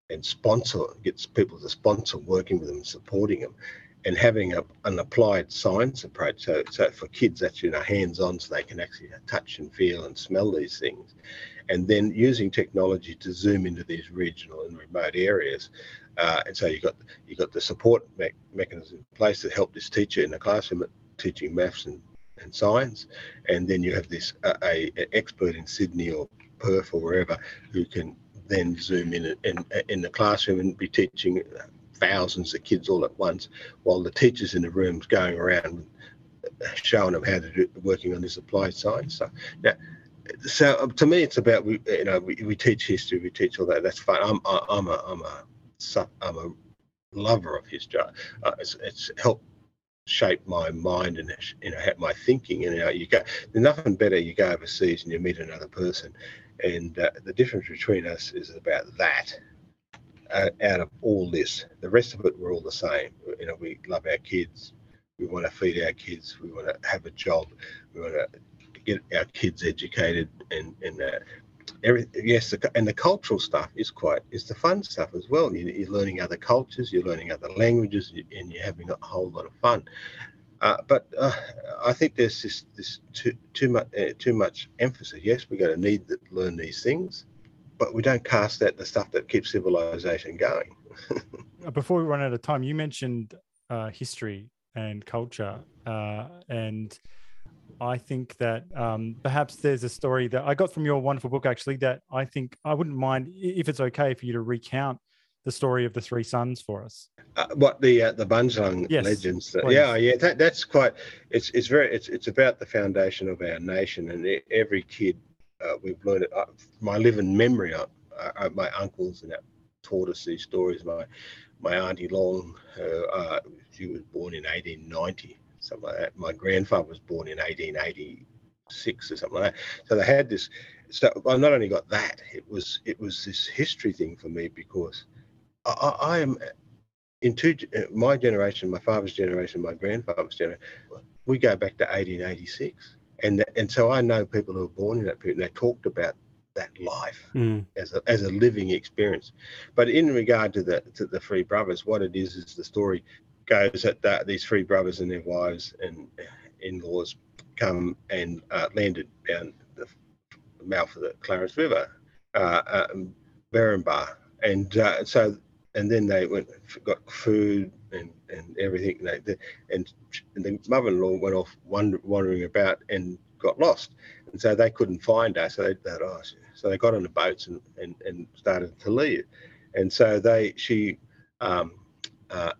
And sponsor gets people to sponsor working with them and supporting them and having a, an applied science approach. So, so for kids that's you know hands-on so they can actually touch and feel and smell these things. And then using technology to zoom into these regional and remote areas uh, and so you got you got the support me- mechanism in place to help this teacher in the classroom teaching maths and, and science. And then you have this uh, a, a expert in sydney or perth or wherever who can then zoom in in, in the classroom and be teaching thousands of kids all at once, while the teachers in the rooms going around showing them how to do working on this applied science stuff. Now, so um, to me, it's about we you know we, we teach history, we teach all that. That's fine. I'm I'm a I'm a I'm a lover of history. Uh, it's, it's helped shape my mind and you know my thinking. And you know, you go there's nothing better. You go overseas and you meet another person, and uh, the difference between us is about that. Uh, out of all this, the rest of it, we're all the same. You know, we love our kids. We want to feed our kids. We want to have a job. We want to get our kids educated and and uh, every yes, the, and the cultural stuff is quite is the fun stuff as well. You, are learning other cultures, you're learning other languages, and you're having a whole lot of fun. Uh, but uh, I think there's this this too too much uh, too much emphasis. Yes, we're going to need to learn these things, but we don't cast that the stuff that keeps civilization going. *laughs* Uh, before we run out of time, you mentioned uh, history and culture, uh, and I think that um, perhaps there's a story that I got from your wonderful book actually that I think I wouldn't mind if it's okay for you to recount the story of the three sons for us. Uh, what the uh, the Bundjalung yes, legends? Yeah, yeah, that, that's quite. It's it's very it's it's about the foundation of our nation, and every kid uh, we've learned it. Uh, my living memory, uh, uh, my uncles and that taught us these stories. My my auntie Long, her, she was born in 1890, something like that. My grandfather was born in 1886 or something like that. So they had this. So I not only got that, it was it was this history thing for me because I, I am in two uh, my generation, my father's generation, my grandfather's generation. We go back to 1886, and and so I know people who were born in that period. and They talked about that life mm. as a as a living experience. But in regard to the to the three brothers, what it is is the story goes that, that these three brothers and their wives and in-laws come and uh, landed down the mouth of the Clarence River, uh, um, and uh, so and then they went got food and, and everything. And, they, and, and the mother-in-law went off wander, wandering about and got lost, and so they couldn't find her. So they thought, oh, so they got on the boats and, and, and started to leave, and so they she um, uh,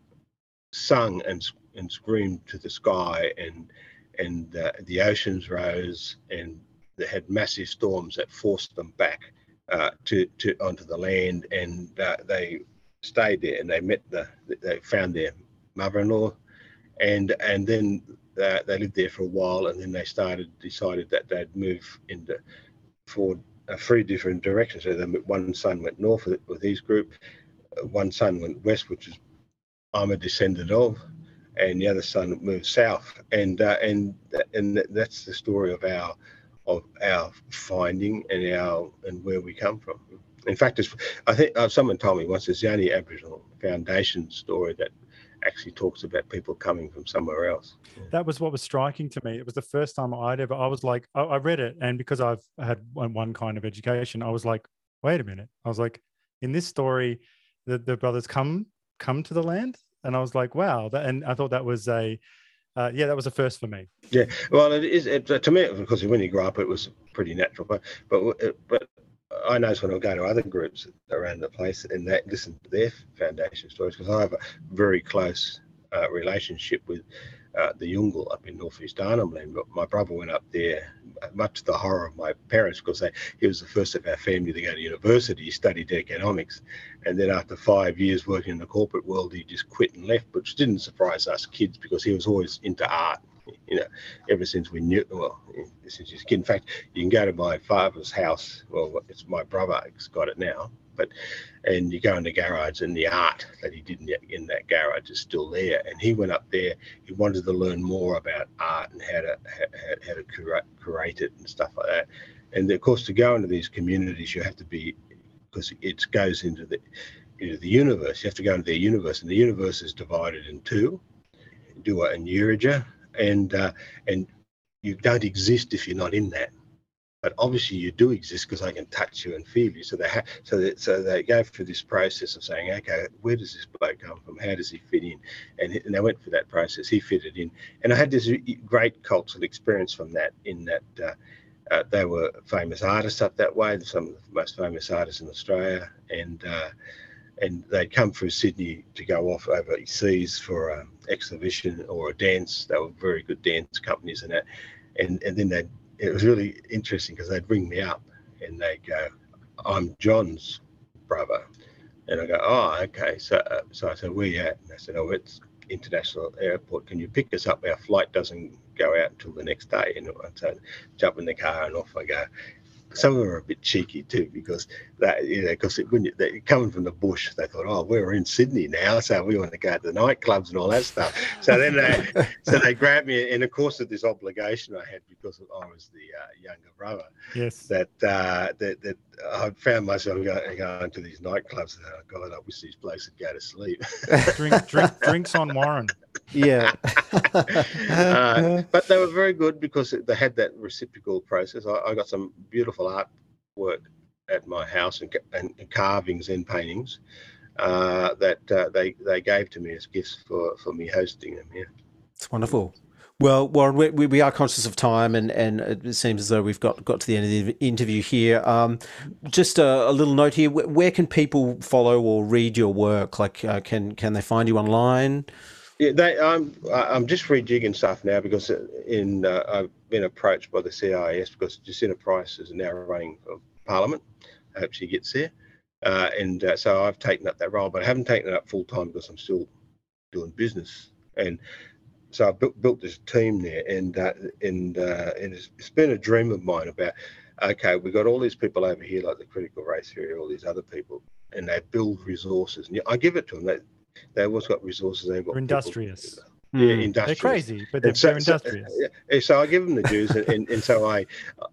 sung and and screamed to the sky, and and uh, the oceans rose, and they had massive storms that forced them back uh, to to onto the land, and uh, they stayed there and they met the they found their mother-in-law and and then uh, they lived there for a while and then they started decided that they'd move into for uh, three different directions. So then one son went north with, with his group one son went west which is i'm a descendant of and the other son moved south. And uh, and and that's the story of our of our finding and our and where we come from in fact, it's, I think uh, someone told me once it's the only Aboriginal foundation story that actually talks about people coming from somewhere else. That was what was striking to me. It was the first time I'd ever, I was like, I, I read it. And because I've had one, one, kind of education, I was like, wait a minute. I was like, in this story, the, the brothers come come to the land, and I was like, wow, that, and I thought that was a uh, yeah, that was a first for me. Yeah, well, it is it, to me because when you grow up, it was pretty natural. But but but I notice when I go to other groups around the place and that listen to their foundation stories because I have a very close uh, relationship with uh, the Yolngu up in northeast Arnhem Land. But my brother went up there, much to the horror of my parents, because they, he was the first of our family to go to university. He studied economics, and then after five years working in the corporate world, he just quit and left, which didn't surprise us kids because he was always into art. You know, ever since we knew, well, he's a kid. In fact, you can go to my father's house. Well, it's my brother has got it now but and you go in the garage and the art that he did in, in that garage is still there. And he went up there. He wanted to learn more about art and how to how, how to curate, curate it and stuff like that. And of course, to go into these communities, you have to be because it goes into the into the universe. You have to go into their universe, and the universe is divided in two: Dhuwa and Yirritja, and uh, and you don't exist if you're not in that but obviously you do exist because I can touch you and feel you. So they ha- so that, so they go through this process of saying, okay, where does this bloke come from? How does he fit in? And, and they went through that process. He fitted in, and I had this great cultural experience from that. In that uh, uh, they were famous artists up that way, some of the most famous artists in Australia, and uh, and they'd come through Sydney to go off overseas for an exhibition or a dance. They were very good dance companies and that, and and then they'd it was really interesting because they'd ring me up and they'd go, "I'm John's brother," and I go, "Oh, okay." So, uh, so I said, "Where you at?" And they said, "Oh, it's international airport. Can you pick us up? Our flight doesn't go out until the next day." And so, jump in the car and off I go some of them are a bit cheeky too because that you know because it they're coming from the bush they thought oh we're in Sydney now so we want to go to the nightclubs and all that stuff. So then they *laughs* so they grabbed me and of course of this obligation I had because I was the uh, younger brother yes. that uh, that, that I found myself going, going to these nightclubs and oh God I wish these places would go to sleep *laughs* drink, drink drinks on Warren yeah. *laughs* uh, but they were very good because they had that reciprocal process. I, I got some beautiful artwork at my house and, and, and carvings and paintings uh, that uh, they they gave to me as gifts for, for me hosting them. Yeah, it's wonderful. Well, Warren, we, we are conscious of time, and, and it seems as though we've got, got to the end of the interview here. Um, just a, a, little note here: where, where, can people follow or read your work? Like, uh, can can they find you online? Yeah, they, I'm I'm just rejigging stuff now because in uh, I've been approached by the CIS because Jacinta Price is now running for Parliament. I hope she gets there, uh, and uh, so I've taken up that role, but I haven't taken it up full time because I'm still doing business, and so I've built, built this team there, and uh, and uh, and it's, it's been a dream of mine about okay, we've got all these people over here like the critical race theory, all these other people, and they build resources, and I give it to them. They, they always got resources. They've got they're industrious. Yeah, hmm. industrious. They're crazy, but they're, so, they're industrious. So, yeah, so I give them the dues, and, and, and, so I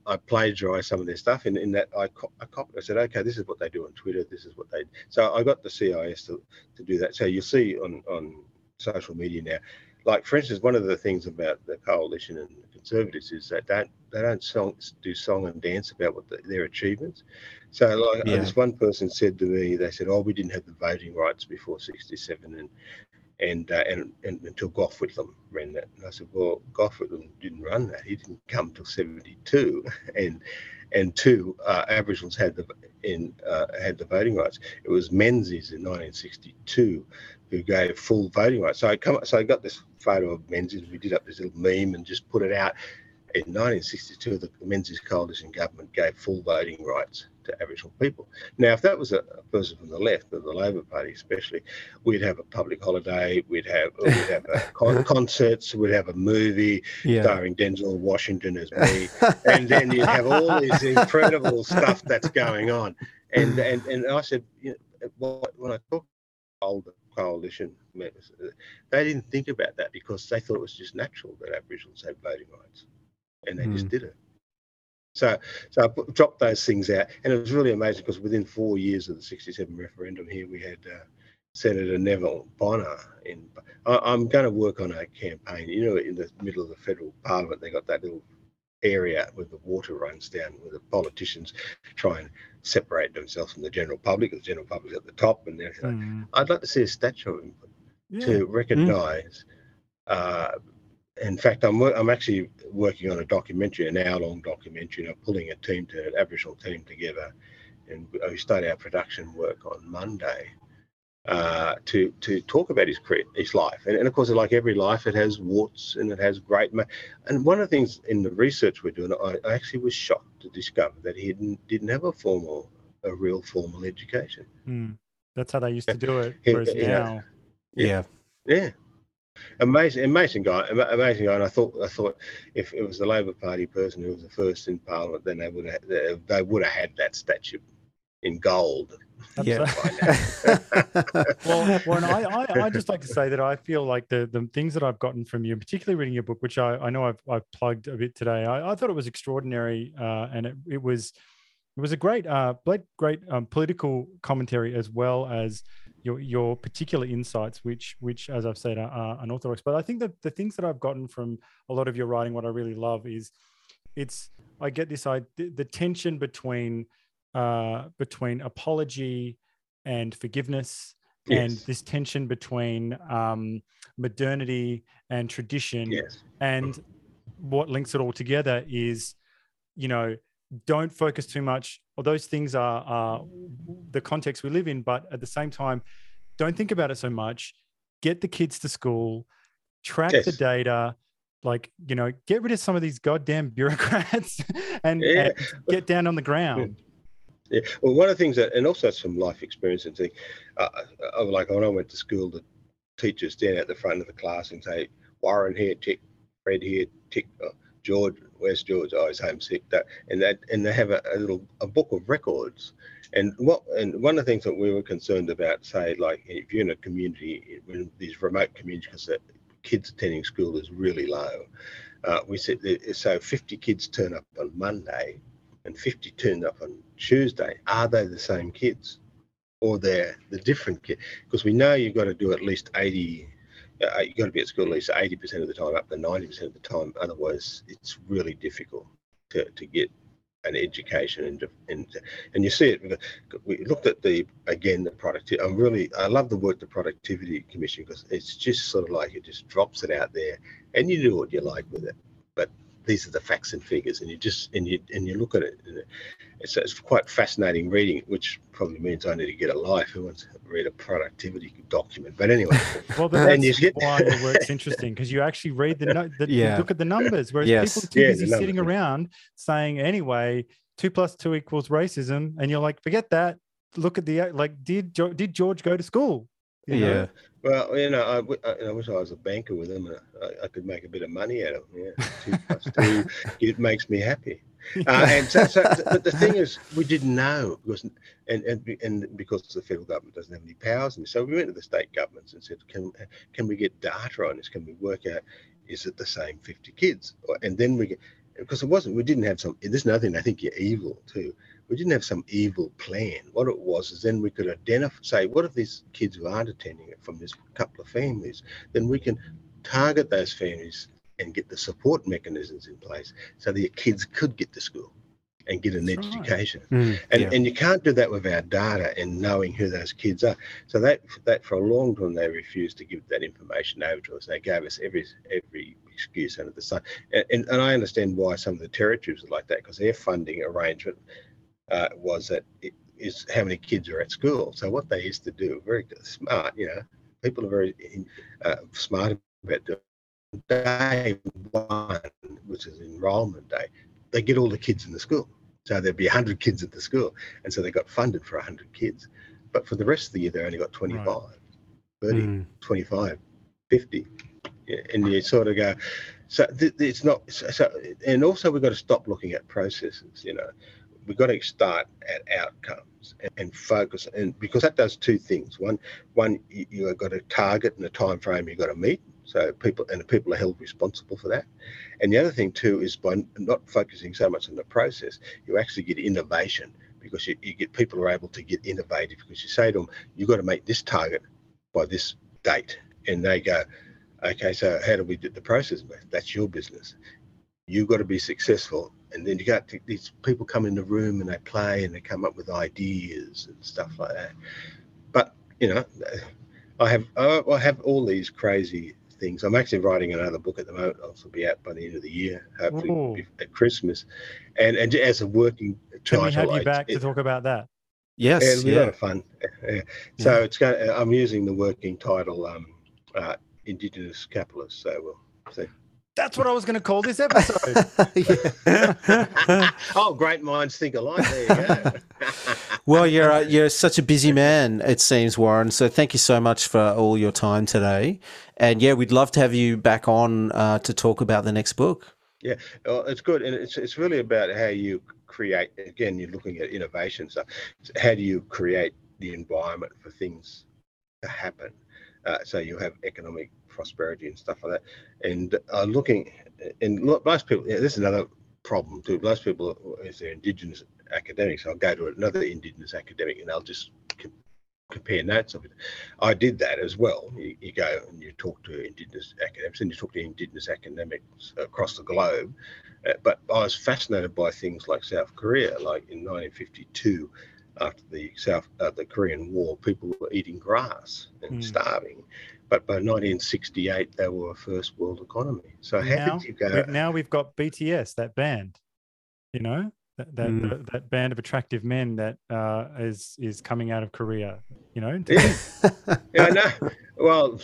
I plagiarize some of their stuff. and in that I I copied. I said, okay, this is what they do on Twitter. This is what they. Do. So I got the CIS to, to do that. So you'll see on on social media now. Like for instance, one of the things about the coalition and the conservatives is that don't they don't song, do song and dance about what the, their achievements. So, like yeah. this one person said to me, they said, "Oh, we didn't have the voting rights before '67, and and, uh, and and until Gough Whitlam ran that." And I said, "Well, Gough Whitlam didn't run that. He didn't come till '72, *laughs* and and two, uh, Aboriginals had the in uh, had the voting rights. It was Menzies in 1962 who gave full voting rights. So I come, so I got this photo of Menzies. We did up this little meme and just put it out. In 1962, the Menzies Coalition government gave full voting rights to Aboriginal people. Now, if that was a, person from the left, of the Labor Party especially, we'd have a public holiday, we'd have we'd have *laughs* con- concerts, we'd have a movie yeah. starring Denzel Washington as me, and then you'd have all this incredible stuff that's going on. And and, and I said, you know, when I talked to older coalition members, they didn't think about that because they thought it was just natural that Aboriginals had voting rights, and they mm. just did it. So, so I dropped those things out, and it was really amazing because within four years of the '67 referendum, here we had uh, Senator Neville Bonner. In, I, am going to work on a campaign. You know, in the middle of the federal parliament, they got that little area where the water runs down, where the politicians try and separate themselves from the general public. The general public's at the top, and everything. Mm. I'd like to see a statue of him Yeah. to recognise. Uh, in fact, I'm I'm actually working on a documentary, an hour-long documentary, and I'm pulling a team to an Aboriginal team together, and we start our production work on Monday uh, to to talk about his career, his life, and, and of course, like every life, it has warts and it has great. Ma- and one of the things in the research we're doing, I, I actually was shocked to discover that he didn't didn't have a formal, a real formal education. Mm. That's how they used to do it. Whereas yeah. now, Yeah. Yeah. Amazing, amazing guy, amazing guy. And I thought, I thought, if it was the Labor Party person who was the first in Parliament, then they would have, they, they would have had that statue in gold. Yeah. *laughs* well, Warren, I, I, I just like to say that I feel like the the things that I've gotten from you, particularly reading your book, which I, I know I've, I've plugged a bit today, I, I thought it was extraordinary, uh, and it, it was it was a great uh, great great um, political commentary as well as your your particular insights, which which as I've said are, are unorthodox. But I think that the things that I've gotten from a lot of your writing, what I really love is it's I get this I the, the tension between uh, between apology and forgiveness and this tension between um, modernity and tradition Yes. and what links it all together is you know don't focus too much or those things are, are the context we live in but at the same time don't think about it so much get the kids to school track the data like you know get rid of some of these goddamn *laughs* bureaucrats and, Yeah. and get down on the ground Yeah. Well, one of the things that, and also some life experience and thing, uh, uh, like when I went to school, the teachers stand at the front of the class and say, Warren here, tick, Fred here, tick, uh, George, where's George? Oh, he's homesick. That, and that, and they have a, a little, a book of records. And what, and one of the things that we were concerned about, say, like if you're in a community, in these remote communities, because the kids attending school is really low, uh, we said, so 50 kids turn up on Monday and 50 turned up on Tuesday, are they the same kids? Or they're the different kids? Because we know you've got to do at least 80, uh, Uh, you've got to be at school at least 80% of the time, up to 90% of the time. Otherwise, it's really difficult to, to get an education and, and and you see it we looked at the again the productivity i'm really i love the work the productivity commission because it's just sort of like it just drops it out there and you do what you like with it but these are the facts and figures and you just and you and you look at it it's, it's quite fascinating reading which probably means i need to get a life who wants to read a productivity document but anyway *laughs* Well, then And you that's get- why your *laughs* work's interesting because you actually read the, no- the you Yeah. look at the numbers, whereas Yes. people are too Yeah, busy numbers, sitting yeah. around saying anyway, two plus two equals racism, and you're like, forget that. Look at the like, did did George go to school? You know? Yeah. Well, you know, I, w- I- I wish I was a banker with them. and I, I could make a bit of money out of them. Yeah, *laughs* two plus two, it makes me happy. *laughs* Uh, and so, so but the thing is, we didn't know because, and, and and because the federal government doesn't have any powers, and so we went to the state governments and said, can can we get data on this? Can we work out is it the same fifty kids? Or, and then we get because it wasn't. We didn't have some. There's nothing. I think you're evil too. We didn't have some evil plan. What it was is then we could identify, say, what if these kids who aren't attending it from this couple of families? Then we can target those families and get the support mechanisms in place so the kids could get to school and get an That's right. education. Mm, And, yeah. and you can't do that without data and knowing who those kids are. So that that for a long time they refused to give that information over to us. They gave us every every excuse under the sun. And, and, and I understand why some of the territories are like that because their funding arrangement uh, was that it is how many kids are at school. So what they used to do, very smart, you know, people are very uh, smart about doing day one, which is enrollment day, they get all the kids in the school. So there'd be 100 kids at the school. And so they got funded for 100 kids. But for the rest of the year, they only got 25, 30, Mm, 25, 50. And you sort of go, so th- it's not, so, so, and also we've got to stop looking at processes, you know. We've got to start at outcomes and, and focus, and because that does two things. One, one you, you've got a target and a time frame you've got to meet. So people and the people are held responsible for that. And the other thing too is by not focusing so much on the process, you actually get innovation because you, you get people are able to get innovative because you say to them, you've got to make this target by this date. And they go, okay, so how do we do the process? That's your business. you've got to be successful. And then you got to, these people come in the room and they play and they come up with ideas and stuff like that. But you know, I have I have all these crazy things. I'm actually writing another book at the moment. It'll be out by the end of the year, hopefully Ooh. at Christmas. And and as a working Can title, we have you I- back to talk about that? Yes. yeah, it'll be a lot of fun. Yeah. So it's going. I'm using the working title, um, uh, Indigenous Capitalists. So we'll see. That's what I was going to call this episode. *laughs* *laughs* Oh, great minds think alike. There you go. *laughs* well, you're uh, you're such a busy man, it seems, Warren. So thank you so much for all your time today. And yeah, we'd love to have you back on uh, to talk about the next book. Yeah, well, it's good, and it's it's really about how you create. Again, you're looking at innovation stuff. So how do you create the environment for things to happen? Uh, so you have economic prosperity and stuff like that. And uh, looking, and look, most people. Yeah, this is another problem too. Most people, if they're Indigenous academics, I'll go to another Indigenous academic, and they'll just com- compare notes of it. I did that as well. You, you go and you talk to Indigenous academics, and you talk to Indigenous academics across the globe. Uh, but I was fascinated by things like South Korea, like in 1952, after the South uh, the Korean War, people were eating grass and Mm. starving. But by 1968, they were a first world economy. So how now, did you go? we've, now we've got BTS, that band. You know, that that, Mm. that, that band of attractive men that uh, is is coming out of Korea. You know, Yeah. *laughs* yeah, no. Well,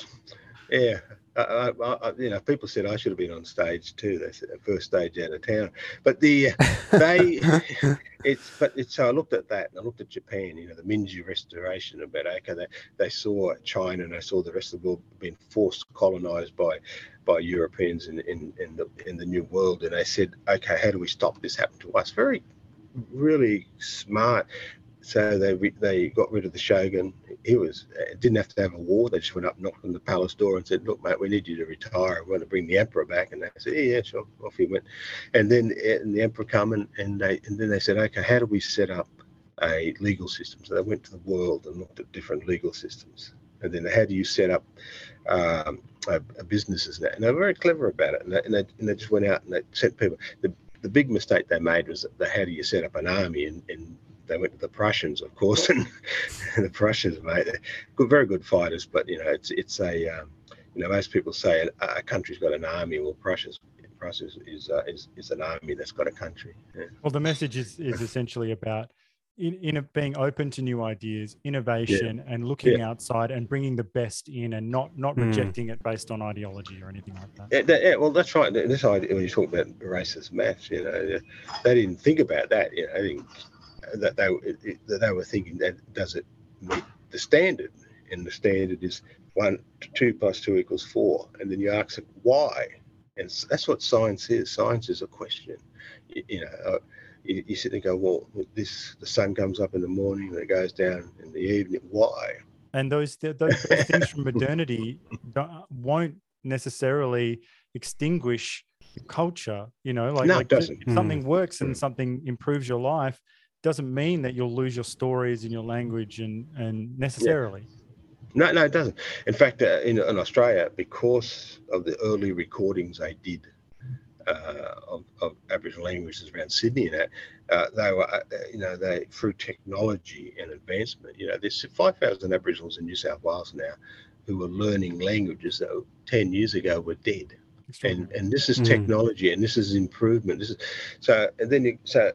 yeah. I, I, I, you know, people said I should have been on stage too. They said first stage out of town, but the *laughs* they it's but it's so I looked at that and I looked at Japan. You know, the Meiji Restoration about okay, they they saw China and they saw the rest of the world being forced colonized by by Europeans in in in the in the New World, and they said, okay, how do we stop this happening to us? Very, really smart. So they they got rid of the shogun. He was uh, didn't have to have a war. They just went up, knocked on the palace door, and said, "Look, mate, we need you to retire. We want to bring the emperor back." And they said, "Yeah, yeah, sure." Off he went. And then uh, and the emperor come and, and they and then they said, "Okay, how do we set up a legal system?" So they went to the world and looked at different legal systems. And then how do you set up um, a, a businesses and that? And they were very clever about it. And they, and they, and they just went out and they sent people. The, the big mistake they made was the, how do you set up an army and, and they went to the Prussians, of course, *laughs* and, the Prussians, mate, they're good, very good fighters. But you know, it's it's a um, you know most people say a, a country's got an army. Well, Prussia's Prussia is is, uh, is is an army that's got a country. Yeah. Well, the message is, is essentially about in, in a, being open to new ideas, innovation, and looking outside and bringing the best in, and not not Mm. rejecting it based on ideology or anything like that. Yeah, that- yeah, well, that's right. This idea when you talk about racist maths, you know, they didn't think about that. You know, I think that they it- it- that they were thinking that does it meet the standard, and the standard is one two plus two equals four, and then you ask it why, and that's what science is. Science is a question. You, you know, uh, you, you sit and go, well, this the sun comes up in the morning and it goes down in the evening. Why? and those those, those *laughs* things from modernity don't, won't necessarily extinguish culture you know like, No, like just- doesn't. if something works and something improves your life doesn't mean that you'll lose your stories and your language and and necessarily. No, no, it doesn't. In fact, uh, in, in Australia, because of the early recordings they did uh, of, of Aboriginal languages around Sydney and that, uh, they were, uh, you know, they through technology and advancement, you know, there's 5,000 Aboriginals in New South Wales now who are learning languages that 10 years ago were dead. And and this is Mm. technology and this is improvement. This is so and then you, so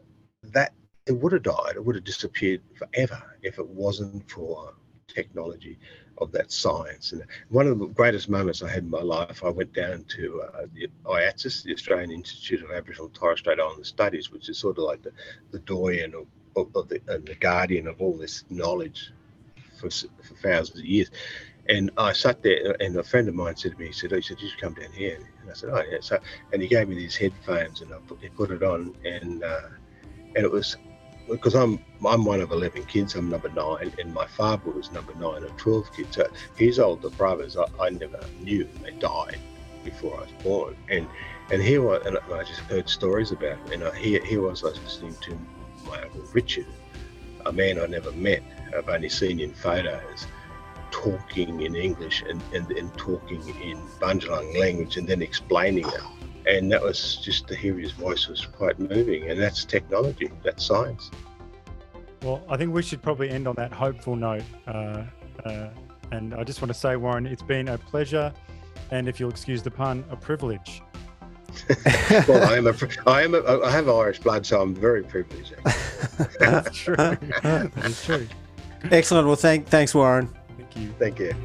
that it would have died it would have disappeared forever if it wasn't for technology of that science and one of the greatest moments i had in my life i went down to uh, the AIATSIS, the australian institute of aboriginal and torres strait islander studies which is sort of like the, the doyen of, of, of the, and the guardian of all this knowledge for, for thousands of years and I sat there, and a friend of mine said to me, he said, oh, he said, you should come down here. And I said, oh, yeah. So, and he gave me these headphones, and I put, he put it on, and uh, and it was because I'm I'm one of eleven kids. I'm number nine, and my father was number nine of twelve kids. So his older brothers, I, I never knew. They died before I was born, and and here was, and I just heard stories about him. And I, here here was I was listening to my uncle Richard, a man I never met. I've only seen in photos talking in English and, and, and talking in Bundjalung language and then explaining it and that was just to hear his voice was quite moving. And that's technology, that's science. Well, I think we should probably end on that hopeful note. Uh, uh, and I just want to say, Warren, it's been a pleasure, and if you'll excuse the pun, a privilege. *laughs* *laughs* well, I am a, I am a, I have Irish blood, so I'm very privileged. *laughs* That's true. That's true. Excellent. Well, thank, thanks, Warren. Thank you. Thank you.